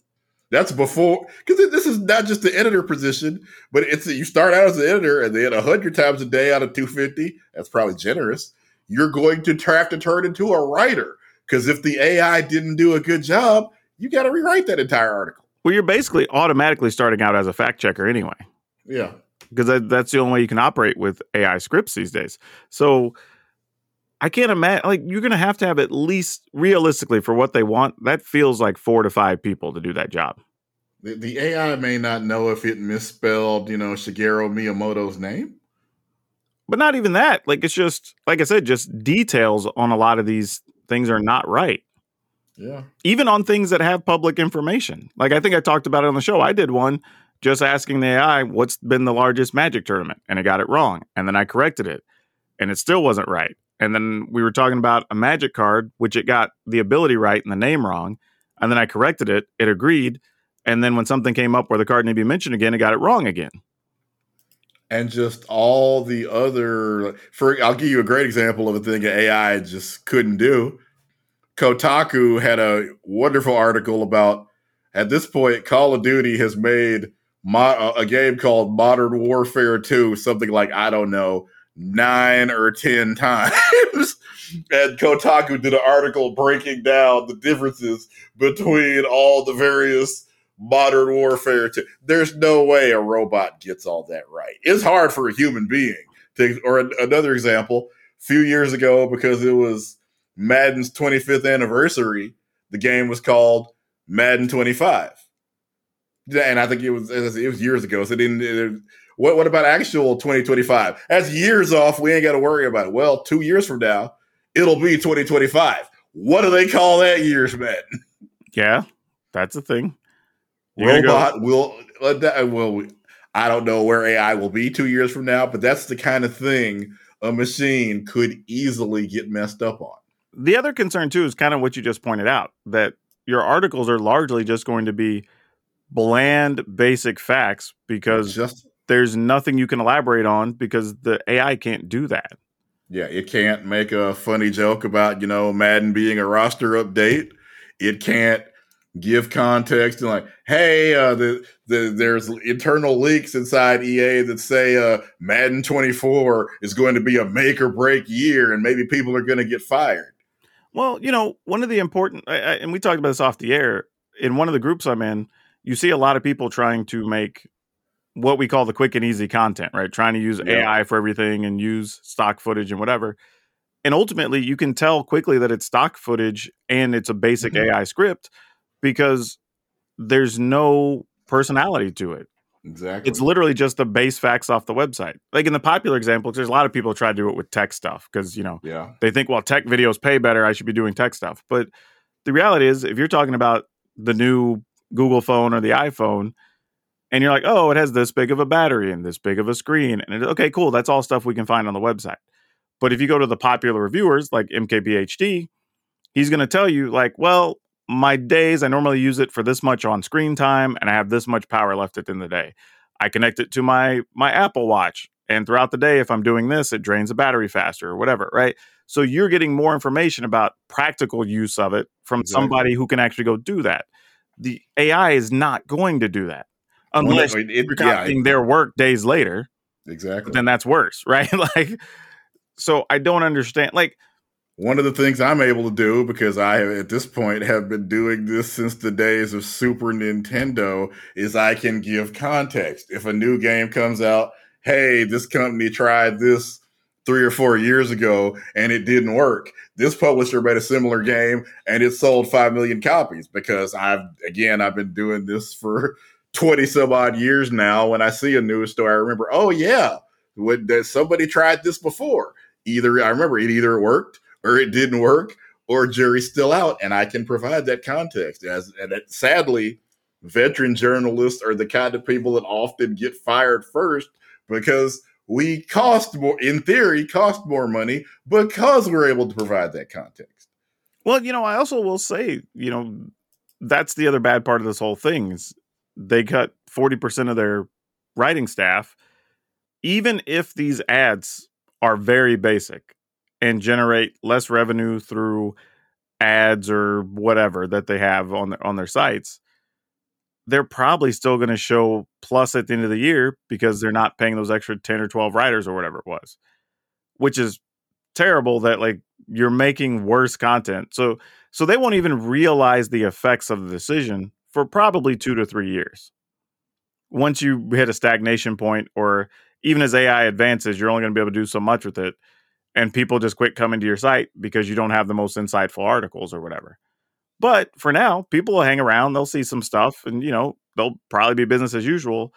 That's before because this is not just the editor position, but it's you start out as an editor and then hundred times a day out of two fifty. That's probably generous. You're going to have to turn into a writer because if the AI didn't do a good job, you got to rewrite that entire article. Well, you're basically automatically starting out as a fact checker anyway, Yeah. because that, that's the only way you can operate with AI scripts these days. So I can't imagine, like, you're going to have to have at least realistically for what they want, that feels like four to five people to do that job. The, the AI may not know if it misspelled, you know, Shigeru Miyamoto's name. But not even that. Like, it's just, like I said, just details on a lot of these things are not right. Yeah. even on things that have public information. Like I think I talked about it on the show. I did one just asking the AI what's been the largest magic tournament and it got it wrong. And then I corrected it and it still wasn't right. And then we were talking about a magic card, which it got the ability right and the name wrong. And then I corrected it, it agreed. And then when something came up where the card needed to be mentioned again, it got it wrong again. And just all the other for I'll give you a great example of a thing AI just couldn't do. Kotaku had a wonderful article about at this point Call of Duty has made mo- a game called Modern Warfare 2 something like I don't know 9 or 10 times. and Kotaku did an article breaking down the differences between all the various Modern Warfare 2. There's no way a robot gets all that right. It's hard for a human being to or an- another example, a few years ago because it was Madden's 25th anniversary, the game was called Madden 25. Yeah, And I think it was it was years ago. So it didn't. It, what what about actual 2025? That's years off. We ain't got to worry about it. Well, two years from now, it'll be 2025. What do they call that year's man? Yeah, that's a thing. You're gonna go- Robot will. uh, that- Well, I don't know where AI will be two years from now, but that's the kind of thing a machine could easily get messed up on. the other concern too is kind of what you just pointed out that your articles are largely just going to be bland basic facts because just there's nothing you can elaborate on because the AI can't do that. Yeah, it can't make a funny joke about, you know, Madden being a roster update. It can't give context and like, hey, uh, the, the there's internal leaks inside EA that say uh, Madden 24 is going to be a make or break year and maybe people are going to get fired. Well, you know, one of the important, I, I, and we talked about this off the air, in one of the groups I'm in, you see a lot of people trying to make what we call the quick and easy content, right? Trying to use Yeah. AI for everything and use stock footage and whatever. And ultimately, you can tell quickly that it's stock footage and it's a basic Mhm. AI script because there's no personality to it. Exactly. It's literally just the base facts off the website. Like in the popular example, there's a lot of people try to do it with tech stuff because, you know, yeah. they think, well, tech videos pay better. I should be doing tech stuff. But the reality is, if you're talking about the new Google phone or the iPhone, and you're like, oh, it has this big of a battery and this big of a screen, and it, okay, cool, that's all stuff we can find on the website. But if you go to the popular reviewers like MKBHD, he's going to tell you, like, well, my days, I normally use it for this much on screen time, and I have this much power left at the end of the day. I connect it to my my Apple Watch, and throughout the day, if I'm doing this, it drains the battery faster or whatever, right? So you're getting more information about practical use of it from Exactly. somebody who can actually go do that. The AI is not going to do that unless Well, it- it- you're yeah, their work days later. exactly. Then that's worse, right? like, so I don't understand. Like, One of the things I'm able to do because I at this point have been doing this since the days of Super Nintendo is I can give context. If a new game comes out, hey, this company tried this three or four years ago and it didn't work. This publisher made a similar game and it sold 5 million copies because I've, again, I've been doing this for 20 some odd years now. When I see a news story, I remember, oh, yeah, when, that somebody tried this before. Either I remember it either worked or it didn't work or jury's still out and i can provide that context as and it, sadly veteran journalists are the kind of people that often get fired first because we cost more in theory cost more money because we're able to provide that context well, you know, I also will say, you know, that's the other bad part of this whole thing is they cut 40% of their writing staff. Even if these ads are very basic and generate less revenue through ads or whatever that they have on their, on their sites, they're probably still going to show plus at the end of the year because they're not paying those extra 10 or 12 writers or whatever it was, which is terrible that like you're making worse content. So so they won't even realize the effects of the decision for probably 2 to 3 years. Once you hit a stagnation point or even as AI advances, you're only going to be able to do so much with it and people just quit coming to your site because you don't have the most insightful articles or whatever. But for now, people will hang around, they'll see some stuff, and you know, they'll probably be business as usual.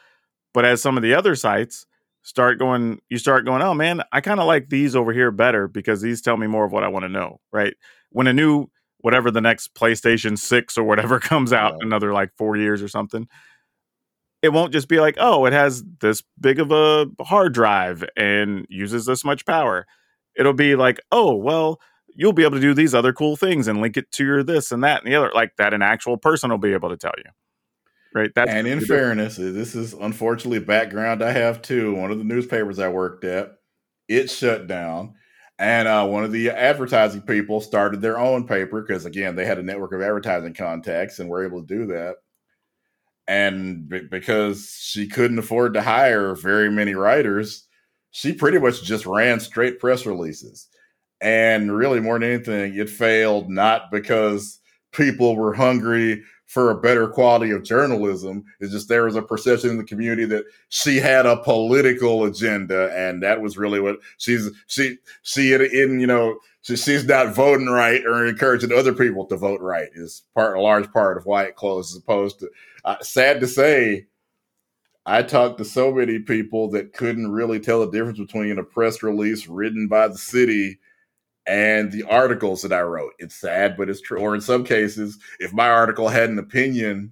But as some of the other sites start going, you start going, oh man, I kind of like these over here better because these tell me more of what I want to know, right? When a new whatever the next PlayStation 6 or whatever comes out yeah. another like 4 years or something, it won't just be like, oh, it has this big of a hard drive and uses this much power. It'll be like, oh, well, you'll be able to do these other cool things and link it to your this and that and the other like that an actual person will be able to tell you right that's and in fairness this is unfortunately background i have too one of the newspapers i worked at it shut down and uh, one of the advertising people started their own paper because again they had a network of advertising contacts and were able to do that. And b- because she couldn't afford to hire very many writers she pretty much just ran straight press releases. And really, more than anything, it failed not because people were hungry for a better quality of journalism. It's just there was a perception in the community that she had a political agenda, and that was really what she's she she in you know she, she's not voting right or encouraging other people to vote right is part a large part of why it closed. As opposed to, uh, sad to say, I talked to so many people that couldn't really tell the difference between a press release written by the city and the articles that I wrote. It's sad, but it's true. Or in some cases, if my article had an opinion,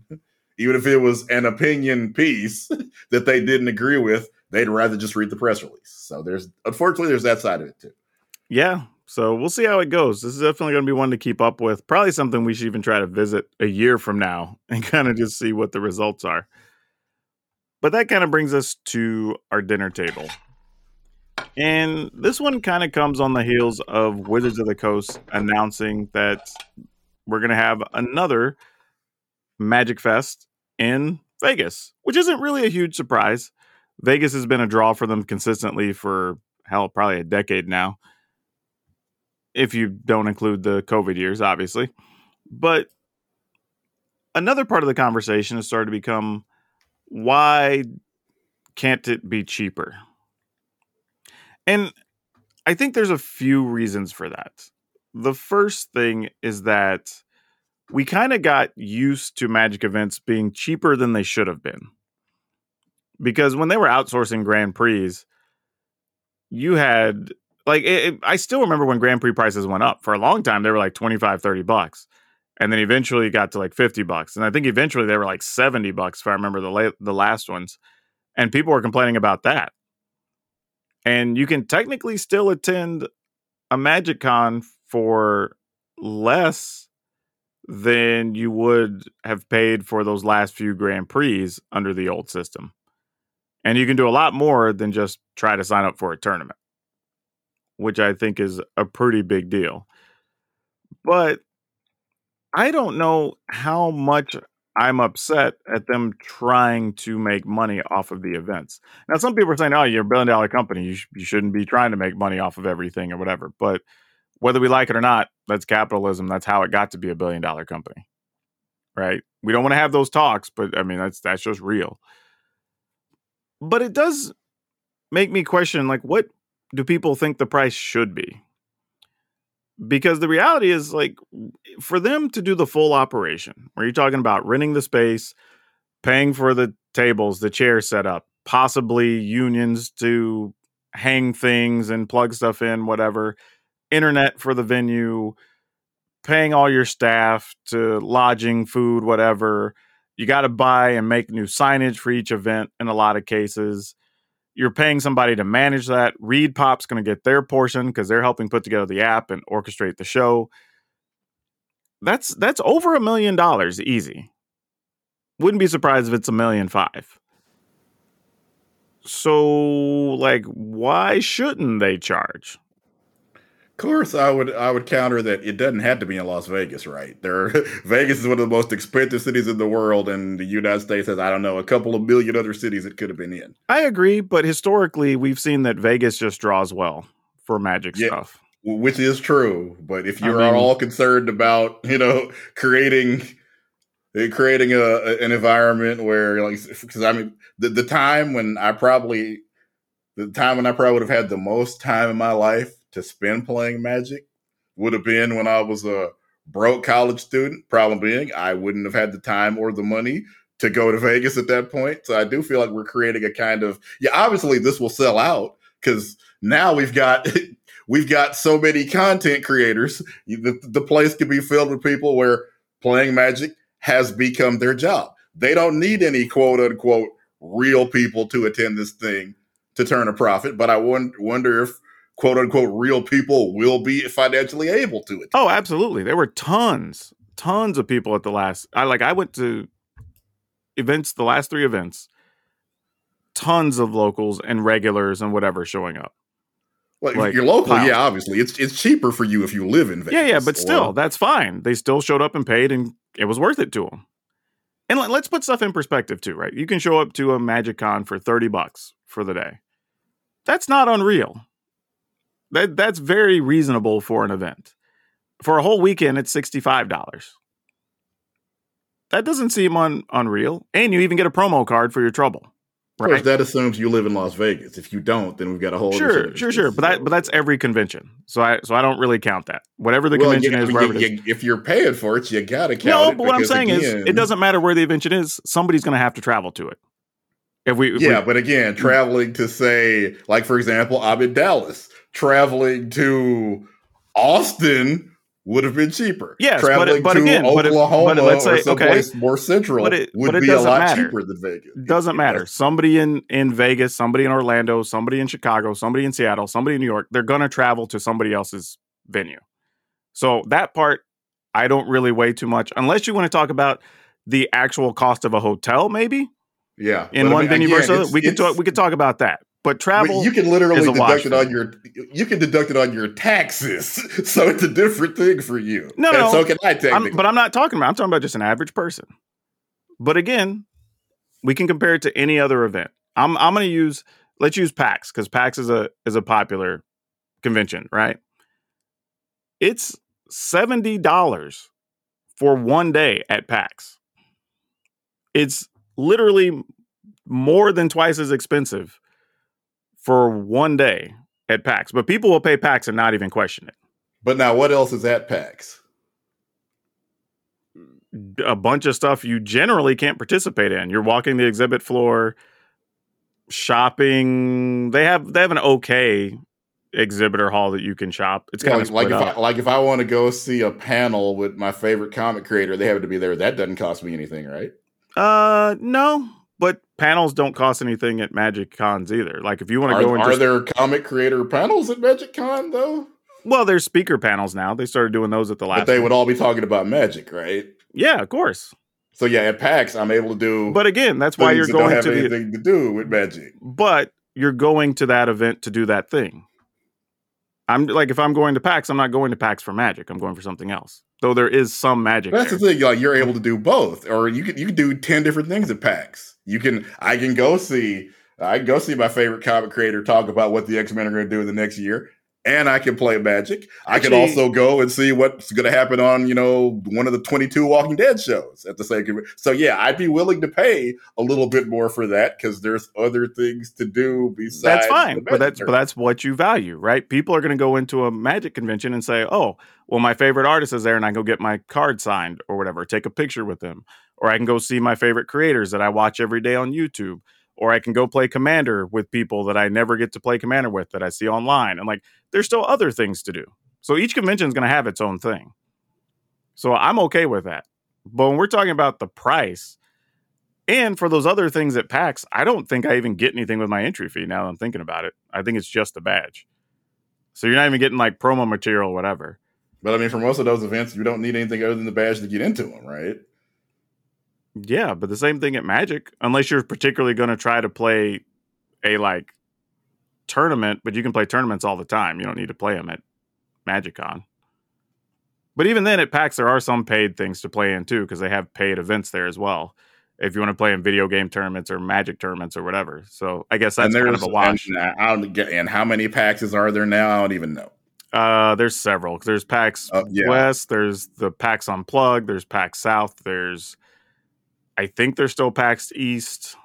even if it was an opinion piece that they didn't agree with, they'd rather just read the press release. So there's unfortunately there's that side of it too. Yeah. So we'll see how it goes. This is definitely going to be one to keep up with. Probably something we should even try to visit a year from now and kind of just see what the results are. But that kind of brings us to our dinner table. And this one kind of comes on the heels of Wizards of the Coast announcing that we're going to have another Magic Fest in Vegas, which isn't really a huge surprise. Vegas has been a draw for them consistently for hell, probably a decade now. If you don't include the COVID years, obviously. But another part of the conversation has started to become why can't it be cheaper? And I think there's a few reasons for that. The first thing is that we kind of got used to magic events being cheaper than they should have been. Because when they were outsourcing Grand Prix, you had like it, it, I still remember when Grand Prix prices went up. For a long time they were like 25 30 bucks. And then eventually it got to like 50 bucks. And I think eventually they were like 70 bucks if I remember the la- the last ones. And people were complaining about that and you can technically still attend a Magic Con for less than you would have paid for those last few Grand Prix under the old system. And you can do a lot more than just try to sign up for a tournament, which I think is a pretty big deal. But I don't know how much I'm upset at them trying to make money off of the events. Now, some people are saying, "Oh, you're a billion dollar company. You, sh- you shouldn't be trying to make money off of everything or whatever." But whether we like it or not, that's capitalism. That's how it got to be a billion dollar company, right? We don't want to have those talks, but I mean, that's that's just real. But it does make me question, like, what do people think the price should be? Because the reality is like for them to do the full operation where you're talking about renting the space paying for the tables the chairs set up possibly unions to hang things and plug stuff in whatever internet for the venue paying all your staff to lodging food whatever you got to buy and make new signage for each event in a lot of cases you're paying somebody to manage that. ReedPop's going to get their portion because they're helping put together the app and orchestrate the show. That's that's over a million dollars easy. Wouldn't be surprised if it's a million five. So, like, why shouldn't they charge? Of course, I would I would counter that it doesn't have to be in Las Vegas, right? There, Vegas is one of the most expensive cities in the world, and the United States has I don't know a couple of million other cities it could have been in. I agree, but historically, we've seen that Vegas just draws well for magic Yeah. stuff. which is true. But if I you're mean- all concerned about you know creating eh, creating a, a- an environment where like because I mean the the time when I probably the time when I probably would have had the most time in my life to spend playing Magic would have been when I was a broke college student. Problem being, I wouldn't have had the time or the money to go to Vegas at that point. So I do feel like we're creating a kind of yeah. Obviously, this will sell out because now we've got we've got so many content creators. The, the place can be filled with people where playing Magic has become their job. They don't need any quote unquote real people to attend this thing to turn a profit. But I won- wonder if quote unquote real people will be financially able to it. Oh, absolutely. There were tons, tons of people at the last. I like. I went to events, the last three events. Tons of locals and regulars and whatever showing up. Like, like, if you're local, piles. yeah, obviously it's it's cheaper for you if you live in Vegas. Yeah, yeah, but or- still, that's fine. They still showed up and paid, and it was worth it to them. And let, let's put stuff in perspective too, right? You can show up to a Magic Con for thirty bucks for the day. That's not unreal. That that's very reasonable for an event. For a whole weekend, it's sixty five dollars. That doesn't seem un, unreal, and you even get a promo card for your trouble. Of course, that assumes you live in Las Vegas. If you don't, then we've got a whole Sure, sure, sure. But that but that's every convention. So I so I don't really count that. Whatever the Well, convention I is, wherever you- you- if you're paying for it, you gotta count No, it. but what I'm saying is, it doesn't matter where the invention is. Somebody's going to have to travel to it. If we, if Yeah, we- but again, mm. traveling to say, like for example, I'm in Dallas. Traveling to Austin would have been cheaper. Yes, but it- traveling but to again, but it- Oklahoma but let's or say- okay, someplace more central but it- would but it be a lot matter. cheaper than Vegas. doesn't matter. Somebody in in Vegas, somebody in Orlando, somebody in Chicago, somebody in Seattle, somebody in New York, they're going to travel to somebody else's venue. So that part, I don't really weigh too much, unless you want to talk about the actual cost of a hotel, maybe Yeah, in but I one mean, venue again, versus We could talk. We could talk about that. But but travel, you can is literally a deduct it on your. You can deduct it on your taxes, so it's a different thing for you. No, and no, so can I I'm, technically. but I'm not talking about. I'm talking about just an average person. But again, we can compare it to any other event. I'm I'm going to use let's use PAX because PAX is a is a popular convention, right? It's seventy dollars for one day at PAX. It's literally more than twice as expensive for one day at PAX. But people will pay PAX and not even question it. but now, what else is at PAX? a bunch of stuff you generally can't participate in. You're walking the exhibit floor, shopping. They have they have an okay exhibitor hall that you can shop. It's Yeah, kind of like, like if. I, like if I want to go see a panel with my favorite comic creator, they have to be there. That doesn't cost me anything, right? uh, no, but panels don't cost anything at Magic Cons either. Like if you want to go and are just there comic creator panels at Magic Con though? well, there's speaker panels now. They started doing those at the last. But they one. would all be talking about magic, right? yeah, of course. So yeah, at PAX, I'm able to do. But again, that's why you're that don't going have to the to do with magic. but you're going to that event to do that thing. I'm like, if I'm going to PAX, I'm not going to PAX for magic. I'm going for something else. Though there is some magic. That's the thing. Like you're able to do both, or you can you can do ten different things at PAX. You can I can go see I can go see my favorite comic creator talk about what the X Men are going to do in the next year, and I can play Magic. I can also go and see what's going to happen on you know one of the twenty two Walking Dead shows at the same. So yeah, I'd be willing to pay a little bit more for that because there's other things to do besides. That's fine, but that's but that's what you value, right? People are going to go into a magic convention and say, "Oh, well, my favorite artist is there, and I go get my card signed or whatever, take a picture with them, or I can go see my favorite creators that I watch every day on YouTube, or I can go play Commander with people that I never get to play Commander with that I see online, and like, there's still other things to do. So each convention is going to have its own thing. So I'm okay with that. But when we're talking about the price, and for those other things at PAX, I don't think I even get anything with my entry fee now that I'm thinking about it. I think it's just a badge. So you're not even getting like promo material or whatever. But I mean, for most of those events, you don't need anything other than the badge to get into them, right? Yeah, but the same thing at Magic, unless you're particularly going to try to play a like tournament, but you can play tournaments all the time. You don't need to play them at MagicCon. But even then, at PAX, there are some paid things to play in too, because they have paid events there as well. If you want to play in video game tournaments or Magic tournaments or whatever, so I guess that's kind of a wash. And, uh, I don't get, and how many PAXs are there now? I don't even know. Uh, there's several. There's PAX Uh, yeah. West. There's the PAX Unplugged. There's PAX South. There's, I think they're still PAX East,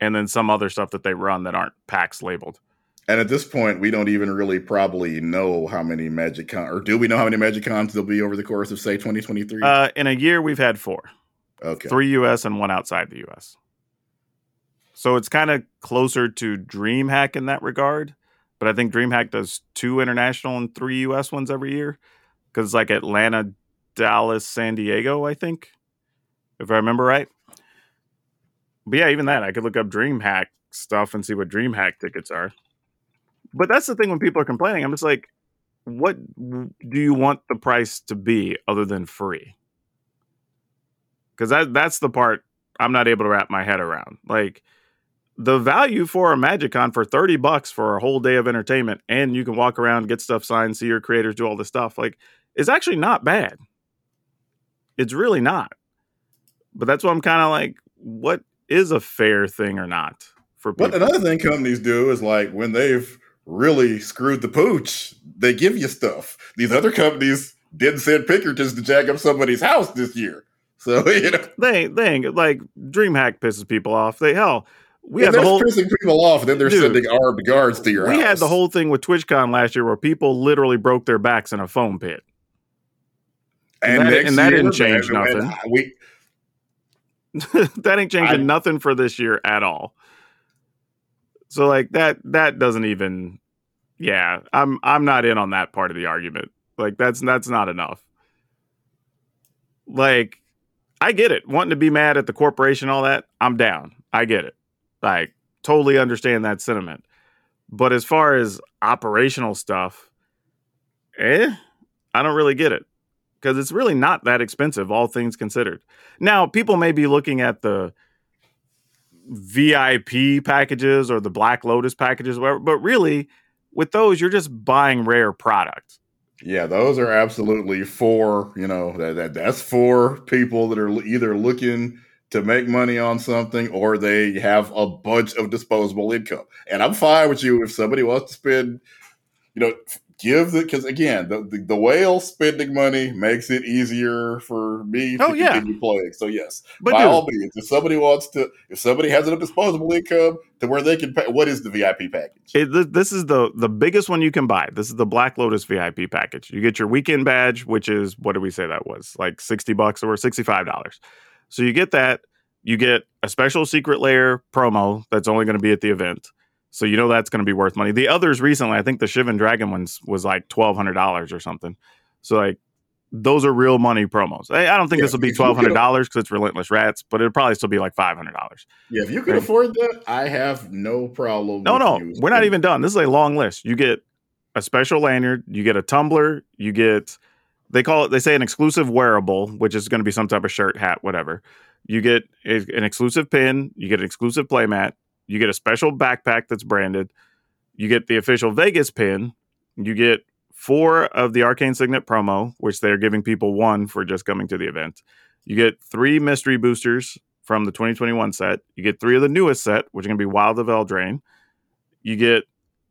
and then some other stuff that they run that aren't PAX labeled. And at this point, we don't even really probably know how many Magic Con, or do we know how many Magic Cons there'll be over the course of say 2023? Uh, in a year, we've had four, okay. three U.S. and one outside the U.S. So it's kind of closer to DreamHack in that regard, but I think DreamHack does two international and three U.S. ones every year because it's like Atlanta, Dallas, San Diego, I think, if I remember right. But yeah, even that I could look up DreamHack stuff and see what DreamHack tickets are. But that's the thing when people are complaining, I'm just like, what do you want the price to be other than free? Because that that's the part I'm not able to wrap my head around. Like the value for a MagicCon for 30 bucks for a whole day of entertainment and you can walk around, get stuff signed, see your creators do all this stuff, like is actually not bad. It's really not. But that's why I'm kind of like, what is a fair thing or not for people? What another thing companies do is like when they've really screwed the pooch, they give you stuff. These other companies didn't send Pinkertons to jack up somebody's house this year. So, you know, they they ain't like DreamHack pisses people off. They hell, we yeah, had the whole pissing people off, and then they're Dude, sending armed guards to your we house. We had the whole thing with TwitchCon last year where people literally broke their backs in a foam pit. and that- and that didn't change and- and nothing. We, that ain't changing I- nothing for this year at all. So like that that doesn't even yeah, I'm I'm not in on that part of the argument. Like that's that's not enough. Like I get it. Wanting to be mad at the corporation all that, I'm down. I get it. Like totally understand that sentiment. But as far as operational stuff, eh, I don't really get it because it's really not that expensive, all things considered. Now, people may be looking at the VIP packages or the Black Lotus packages, whatever, but really, with those, you're just buying rare products. yeah, those are absolutely for you know that, that that's for people that are either looking to make money on something or they have a bunch of disposable income. And I'm fine with you if somebody wants to spend, you know, give the because again, the, the the whale spending money makes it easier for me to Oh, yeah. continue playing. So yes, But by dude, all means, if somebody wants to, if somebody has enough disposable income to where they can pay, what is the VIP package? it, this is the the biggest one you can buy. This is the Black Lotus VIP package. You get your weekend badge, which is what did we say that was like sixty bucks or sixty five dollars. So you get that. You get a special Secret Lair promo that's only going to be at the event. So you know that's going to be worth money. The others recently, I think the Shivan Dragon ones was like twelve hundred dollars or something. So like those are real money promos. I, I don't think Yeah, this will be twelve hundred dollars because it's Relentless Rats, but it'll probably still be like five hundred dollars. Yeah, if you can Right. afford that, I have no problem. No, no, you we're not even done. This is a long list. You get a special lanyard, you get a tumbler, you get they call it they say an exclusive wearable, which is going to be some type of shirt, hat, whatever. You get an exclusive pin, you get an exclusive playmat, you get a special backpack that's branded, you get the official Vegas pin, you get four of the Arcane Signet promo, which they're giving people one for just coming to the event. You get three mystery boosters from the 2021 set. You get three of the newest set, which are going to be Wild of Eldraine. You get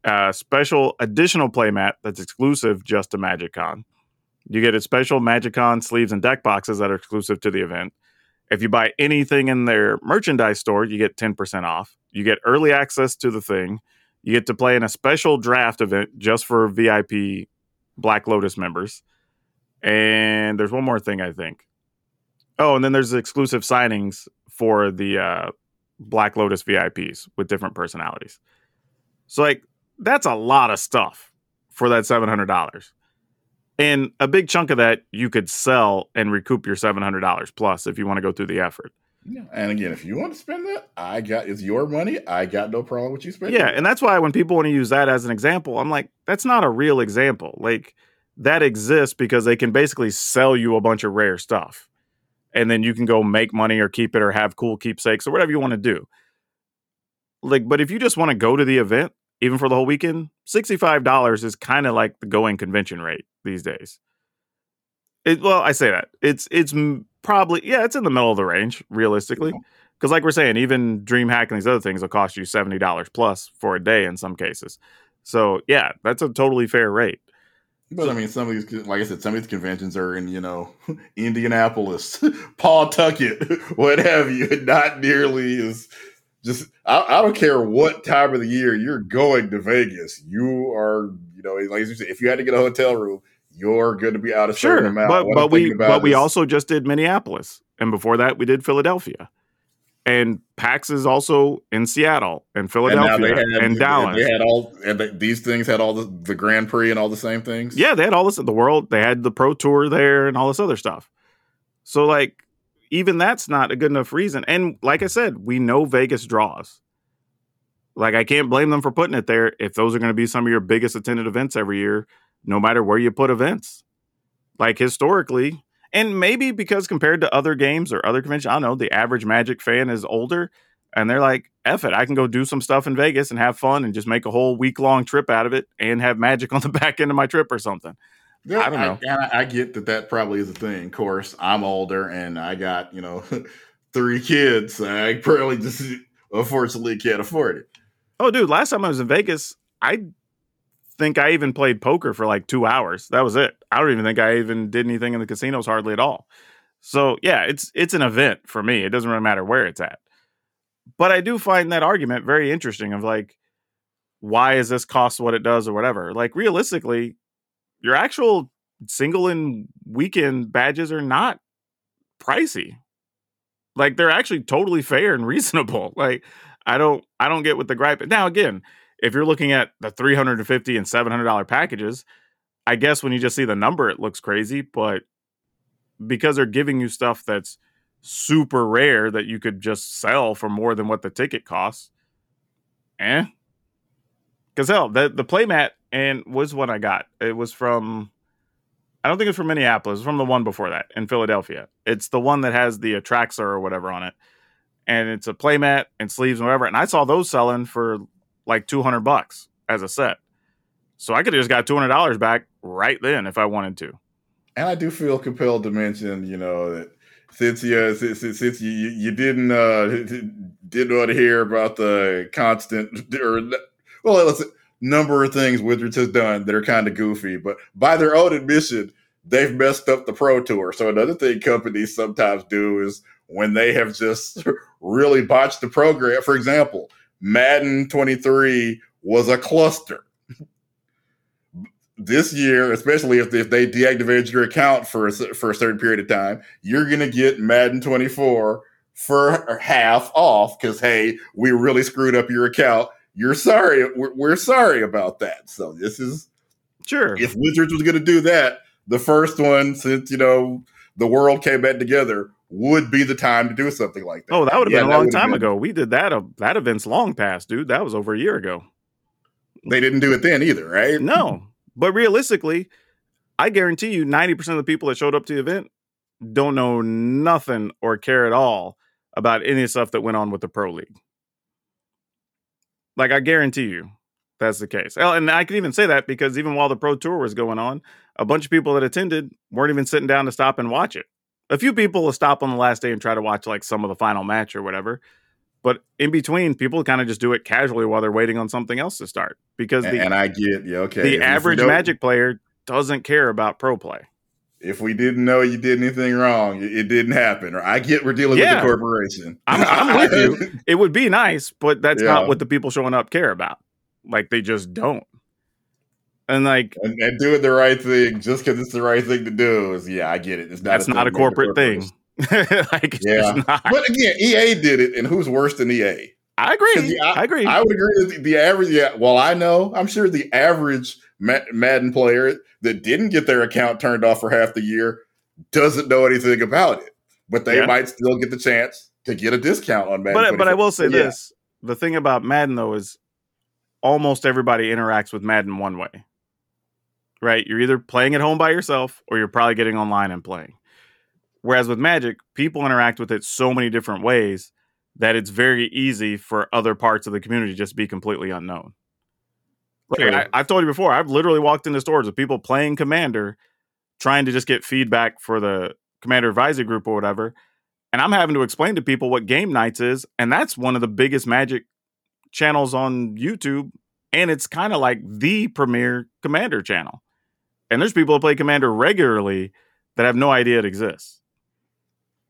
a special additional playmat that's exclusive just to MagicCon. You get a special MagicCon sleeves and deck boxes that are exclusive to the event. If you buy anything in their merchandise store, you get 10% off. You get early access to the thing. You get to play in a special draft event just for VIP Black Lotus members. And there's one more thing, I think. Oh, and then there's exclusive signings for the uh, Black Lotus VIPs with different personalities. So, like, that's a lot of stuff for that $700. And a big chunk of that you could sell and recoup your $700 plus if you want to go through the effort. Yeah. And again, if you want to spend that, I got it's your money. I got no problem with you spending. Yeah, and that's why when people want to use that as an example, I'm like, that's not a real example. Like that exists because they can basically sell you a bunch of rare stuff. and then you can go make money or keep it or have cool keepsakes or whatever you want to do. Like, but if you just want to go to the event, even for the whole weekend, $65 is kind of like the going convention rate these days. It, well, I say that. It's it's probably yeah, it's in the middle of the range realistically. Because like we're saying, even DreamHack and these other things will cost you seventy dollars plus for a day in some cases. So yeah, that's a totally fair rate. But I mean, some of these, like I said, some of these conventions are in, you know, Indianapolis, Pawtucket, what have you, not nearly as just. I, I, don't care what time of the year you're going to Vegas. You are, you know, like you said, if you had to get a hotel room, you're going to be out of sure. But but we but is, we also just did Minneapolis, and before that we did Philadelphia and PAX is also in Seattle and Philadelphia and, had, and Dallas. They had all and these things had all the, the Grand Prix and all the same things. Yeah, they had all this. The world they had the Pro Tour there and all this other stuff. So like even that's not a good enough reason. And like I said, we know Vegas draws. Like I can't blame them for putting it there if those are going to be some of your biggest attended events every year, no matter where you put events. Like historically, and maybe because compared to other games or other conventions, I don't know, the average Magic fan is older and they're like, F it, I can go do some stuff in Vegas and have fun and just make a whole week long trip out of it and have magic on the back end of my trip or something. Yeah, I don't know. I, I get that that probably is a thing. Of course, I'm older and I got, you know, three kids. I probably just unfortunately can't afford it. Oh, dude, last time I was in Vegas, I think I even played poker for like two hours. That was it. I don't even think I even did anything in the casinos hardly at all. So yeah, it's it's an event for me. It doesn't really matter where it's at. But I do find that argument very interesting of like, why is this cost what it does or whatever? Like realistically, your actual single and weekend badges are not pricey. Like they're actually totally fair and reasonable. Like I don't I don't get what the gripe. Now again, if you're looking at the 350 and 700 dollar packages i guess when you just see the number it looks crazy but because they're giving you stuff that's super rare that you could just sell for more than what the ticket costs eh. Because hell the, the playmat and was what i got. It was from i don't think it's from minneapolis it's from the one before that in philadelphia. It's the one that has the atraxa or whatever on it and it's a playmat and sleeves and whatever and i saw those selling for like 200 bucks as a set. So I could have just got $200 back right then if I wanted to. And I do feel compelled to mention, you know, that since you since, since you you didn't uh didn't want to hear about the constant or well let's number of things Wizards has done that are kind of goofy, but by their own admission, they've messed up the Pro Tour. So another thing companies sometimes do is when they have just really botched the program. For example, Madden 23 was a cluster. this year, especially if, if they deactivated your account for a, for a certain period of time, you're going to get Madden 24 for half off because, hey, we really screwed up your account. You're sorry. We're, we're sorry about that. So this is sure. If Wizards was going to do that, the first one since, you know, the world came back together would be the time to do something like that. Oh, that would have yeah, been a long time been. ago. We did that. Uh, that event's long past, dude. That was over a year ago. They didn't do it then either, right? No, but realistically, I guarantee you, ninety percent of the people that showed up to the event don't know nothing or care at all about any stuff that went on with the pro league. Like I guarantee you, that's the case. And I can even say that because even while the pro tour was going on, a bunch of people that attended weren't even sitting down to stop and watch it a few people will stop on the last day and try to watch like some of the final match or whatever. But in between, people kind of just do it casually while they're waiting on something else to start. Because the and I get yeah, okay. The if average Magic player doesn't care about pro play. If we didn't know you did anything wrong, it didn't happen. Or I get we're dealing yeah. with the corporation. I'm, I'm with you. It would be nice, but that's yeah. not what the people showing up care about. Like they just don't and like and, and, doing the right thing just because it's the right thing to do is yeah i get it. It's not that's a not a corporate thing. like yeah. but again ea did it and who's worse than ea i agree. The, I, I, agree. I would agree that the, the, average yeah well i know i'm sure the average madden player that didn't get their account turned off for half the year doesn't know anything about it but they yeah. might still get the chance to get a discount on madden but, but i will say yeah. this. The thing about madden though is almost everybody interacts with madden one way right? You're either playing at home by yourself or you're probably getting online and playing. Whereas with Magic, people interact with it so many different ways that it's very easy for other parts of the community just be completely unknown. Like, True. I, I've told you before, I've literally walked into stores with people playing Commander, trying to just get feedback for the Commander Advisory Group or whatever. And I'm having to explain to people what Game Knights is. And that's one of the biggest Magic channels on YouTube. And it's kind of like the premier Commander channel. And there's people that play Commander regularly that have no idea it exists.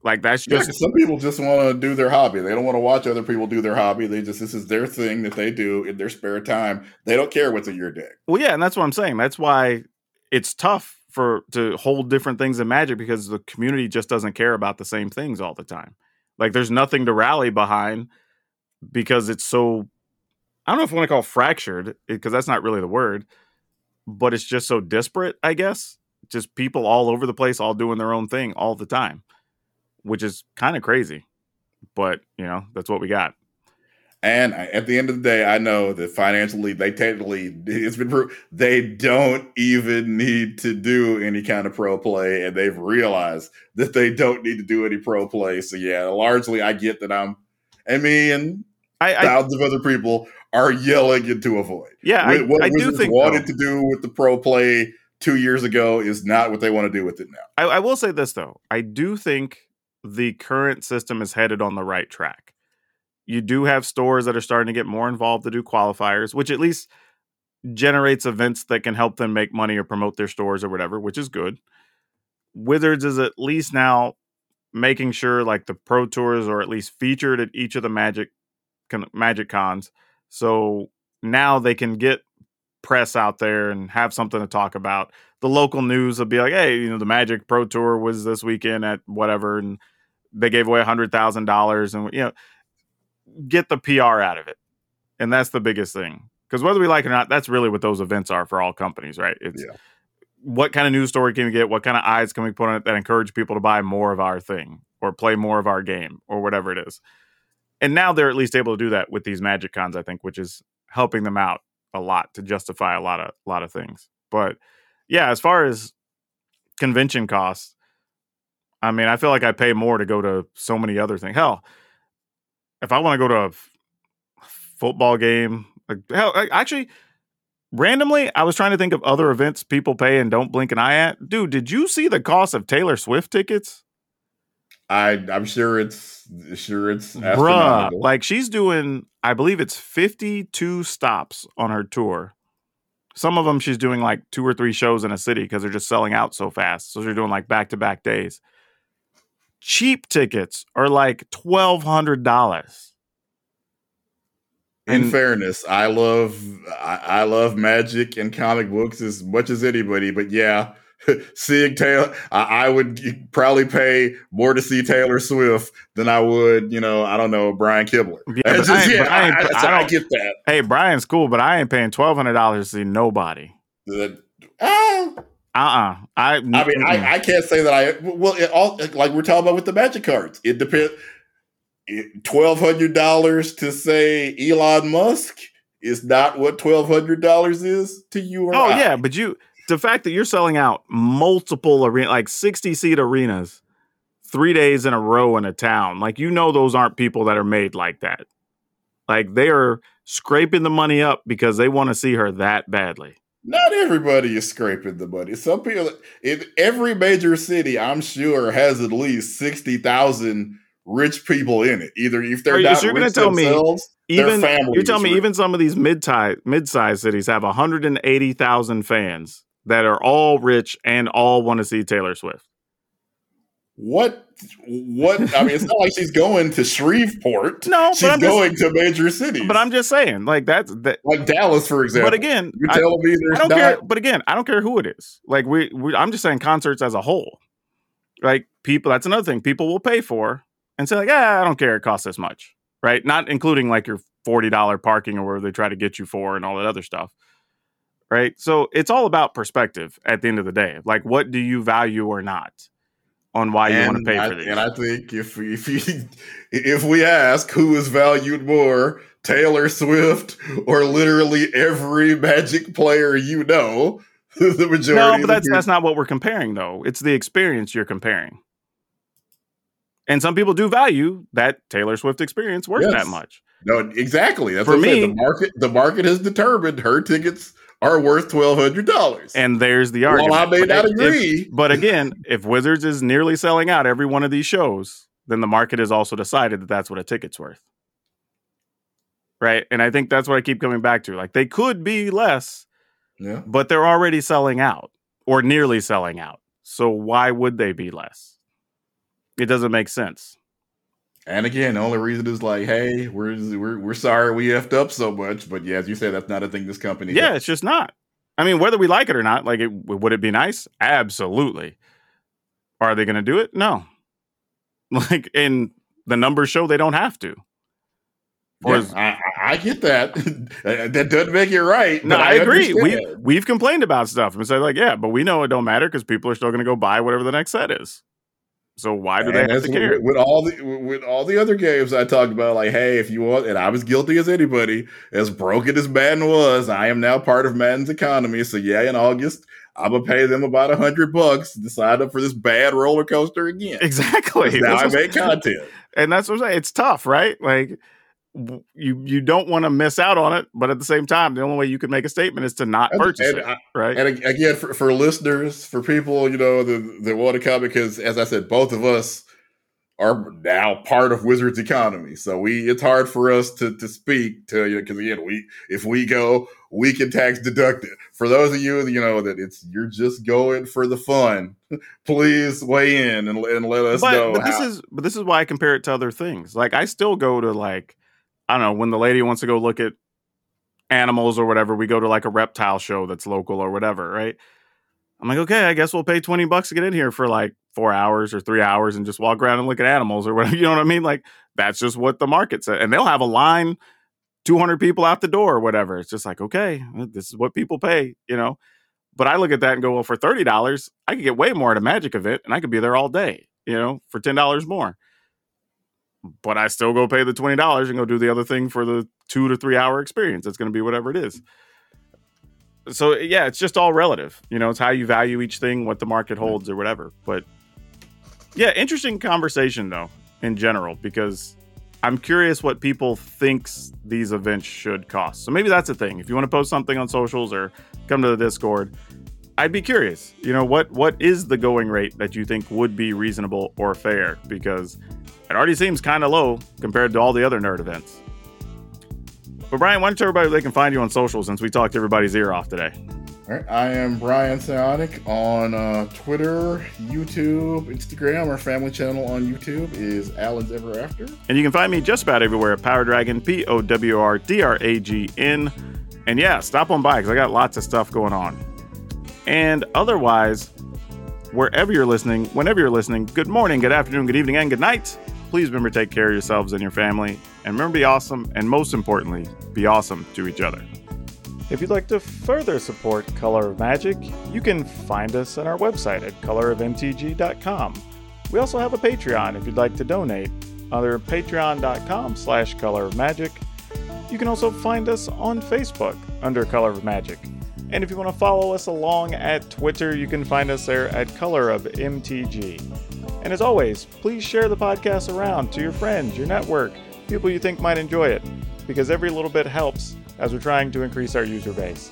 Like that's Yeah, some people just want to do their hobby. They don't want to watch other people do their hobby. They just this is their thing that they do in their spare time. They don't care what's in your deck. Well, yeah, and that's what I'm saying. That's why it's tough for to hold different things in Magic because the community just doesn't care about the same things all the time. Like there's nothing to rally behind because it's so I don't know if I want to call it fractured because that's not really the word, but it's just so disparate, I guess. Just people all over the place all doing their own thing all the time, which is kind of crazy. But, you know, that's what we got. And at the end of the day, I know that financially, they technically, it's been proved, they don't even need to do any kind of pro play. And they've realized that they don't need to do any pro play. So, yeah, largely, I get that I'm, I me and I, I thousands of other people are yelling into a void. yeah, I, What- what I do Wizards think wanted though- to do with the pro play two years ago is not what they want to do with it now. I, I will say this though. I do think the current system is headed on the right track. You do have stores that are starting to get more involved to do qualifiers, which at least generates events that can help them make money or promote their stores or whatever, which is good. Wizards is at least now making sure like the pro tours are at least featured at each of the magic magic cons. So now they can get press out there and have something to talk about the local news will be like, hey, you know, the Magic Pro Tour was this weekend at whatever, and they gave away a hundred thousand dollars, and you know, get the PR out of it, and that's the biggest thing. Because whether we like it or not, that's really what those events are for all companies, right? It's Yeah. what kind of news story can we get? What kind of eyes can we put on it that encourage people to buy more of our thing or play more of our game or whatever it is? And now they're at least able to do that with these Magic Cons, I think, which is helping them out a lot to justify a lot of a lot of things. But yeah, as far as convention costs, I mean, I feel like I pay more to go to so many other things. Hell, if I want to go to a f- football game, hell, I- actually, randomly, I was trying to think of other events people pay and don't blink an eye at. Dude, did you see the cost of Taylor Swift tickets? I, I'm sure it's sure it's Bruh, like she's doing, I believe it's 52 stops on her tour. Some of them she's doing like two or three shows in a city because they're just selling out so fast. So they're doing like back to back days. Cheap tickets are like twelve hundred dollars. in And- fairness, I love I, I love magic and comic books as much as anybody, but yeah, seeing Taylor, I, I would probably pay more to see Taylor Swift than I would, you know, I don't know Brian Kibler. Yeah, but I yeah, I I, I so I don't- get that. Hey, Brian's cool, but I ain't paying twelve hundred dollars to see nobody. Uh uh I I mean, I, I can't say that I well, it all like we're talking about with the magic cards. It depends. Twelve hundred dollars to say Elon Musk is not what twelve hundred dollars is to you or Oh I. yeah, but you the fact that you're selling out multiple arena like 60 seat arenas 3 days in a row in a town. Like you know those aren't people that are made like that. Like they are scraping the money up because they want to see her that badly. Not everybody is scraping the money. Some people, in every major city, I'm sure has at least sixty thousand rich people in it. Either if they're Are not so you're rich tell me themselves, their Even you're telling me rich. even some of these mid-sized mid-sized cities have 180,000 fans that are all rich and all want to see Taylor Swift. what? What? I mean, it's not like she's going to Shreveport. No, she's but I'm just- going to major cities. But I'm just saying, like that's that. like Dallas, for example. But again, you're I- telling me I there's don't not. care. But again, I don't care who it is. Like we, we, I'm just saying concerts as a whole. Like people, that's another thing people will pay for and say like, yeah, I don't care. It costs this much, right? Not including like your forty dollar parking or where they try to get you for and all that other stuff, right? So it's all about perspective at the end of the day. Like, what do you value or not on why you want to pay I- for these? And I think if we, if you, if we ask who is valued more, Taylor Swift or literally every Magic player you know, the majority. no, but that's that's not what we're comparing though. It's the experience you're comparing. And some people do value that Taylor Swift experience worth Yes. that much. No, exactly. That's For what me- The market, the market has determined her tickets are worth twelve hundred dollars. And there's the argument. I may not if- agree, but again, if Wizards is nearly selling out every one of these shows, then the market has also decided that that's what a ticket's worth. Right. And I think that's what I keep coming back to. Like they could be less, yeah, but they're already selling out or nearly selling out. So why would they be less? It doesn't make sense. And again, the only reason is like, hey, we're we're we're sorry we effed up so much, but yeah, as you said, that's not a thing this company. Yeah, does. it's just not. I mean, whether we like it or not, like, it, would it be nice? Absolutely. Are they going to do it? No. Like, and the numbers show they don't have to. Or Yeah, is- I, I- I get that. that doesn't make it right. no, but I, agree. We we've complained about stuff and said like, yeah, but we know it don't matter because people are still going to go buy whatever the next set is. So why do they have to care? with, all the with all the other games I talked about, like, hey, if you want, and I was guilty as anybody, as broken as Madden was, I am now part of Madden's economy. So yeah, in August, I'm gonna pay them about a hundred bucks to sign up for this bad roller coaster again. Exactly. Now I make content. and that's what I'm saying. It's tough, right? Like you you don't want to miss out on it, but at the same time, the only way you can make a statement is to not purchase and it, right? And again, for, for listeners, for people, you know, that, that want to come, because as I said, both of us are now part of Wizards economy. So we, it's hard for us to, to speak to you because again, we, if we go, we can tax deduct it. For those of you, you know, that it's, you're just going for the fun, please weigh in and, and let us but, know. but this is but this is why I compare it to other things. Like I still go to like I don't know when the lady wants to go look at animals or whatever. We go to like a reptile show that's local or whatever, right? I'm like, okay, I guess we'll pay twenty bucks to get in here for like four hours or three hours and just walk around and look at animals or whatever. You know what I mean? Like that's just what the market said, and they'll have a line. 200 people out the door or whatever. It's just like, okay, this is what people pay, you know. But I look at that and go, well, for thirty dollars, I could get way more at a magic event, and I could be there all day, you know, for ten dollars more. But I still go pay the twenty dollars and go do the other thing for the two to three hour experience. It's going to be whatever it is. So yeah, it's just all relative. You know, it's how you value each thing, what the market holds, or whatever. But yeah, interesting conversation though in general because I'm curious what people thinks these events should cost. So maybe that's a thing. If you want to post something on socials or come to the Discord, I'd be curious. You know, what what is the going rate that you think would be reasonable or fair? Because it already seems kind of low compared to all the other nerd events. But Brian, why don't you tell everybody they can find you on social since we talked everybody's ear off today? All right, I am Brian Psionic on uh, Twitter, YouTube, Instagram. Our family channel on YouTube is Alan's Ever After. And you can find me just about everywhere at Power Dragon, P O W R D R A G N. And yeah, stop on by because I got lots of stuff going on. And otherwise, wherever you're listening, whenever you're listening, good morning, good afternoon, good evening, and good night. Please remember to take care of yourselves and your family. And remember to be awesome. And most importantly, be awesome to each other. If you'd like to further support Color of Magic, you can find us on our website at colorofmtg.com. We also have a Patreon if you'd like to donate under patreon.com slash color of magic. You can also find us on Facebook under Color of Magic. And if you want to follow us along at Twitter, you can find us there at Color of MTG. And as always, please share the podcast around to your friends, your network, people you think might enjoy it, because every little bit helps as we're trying to increase our user base.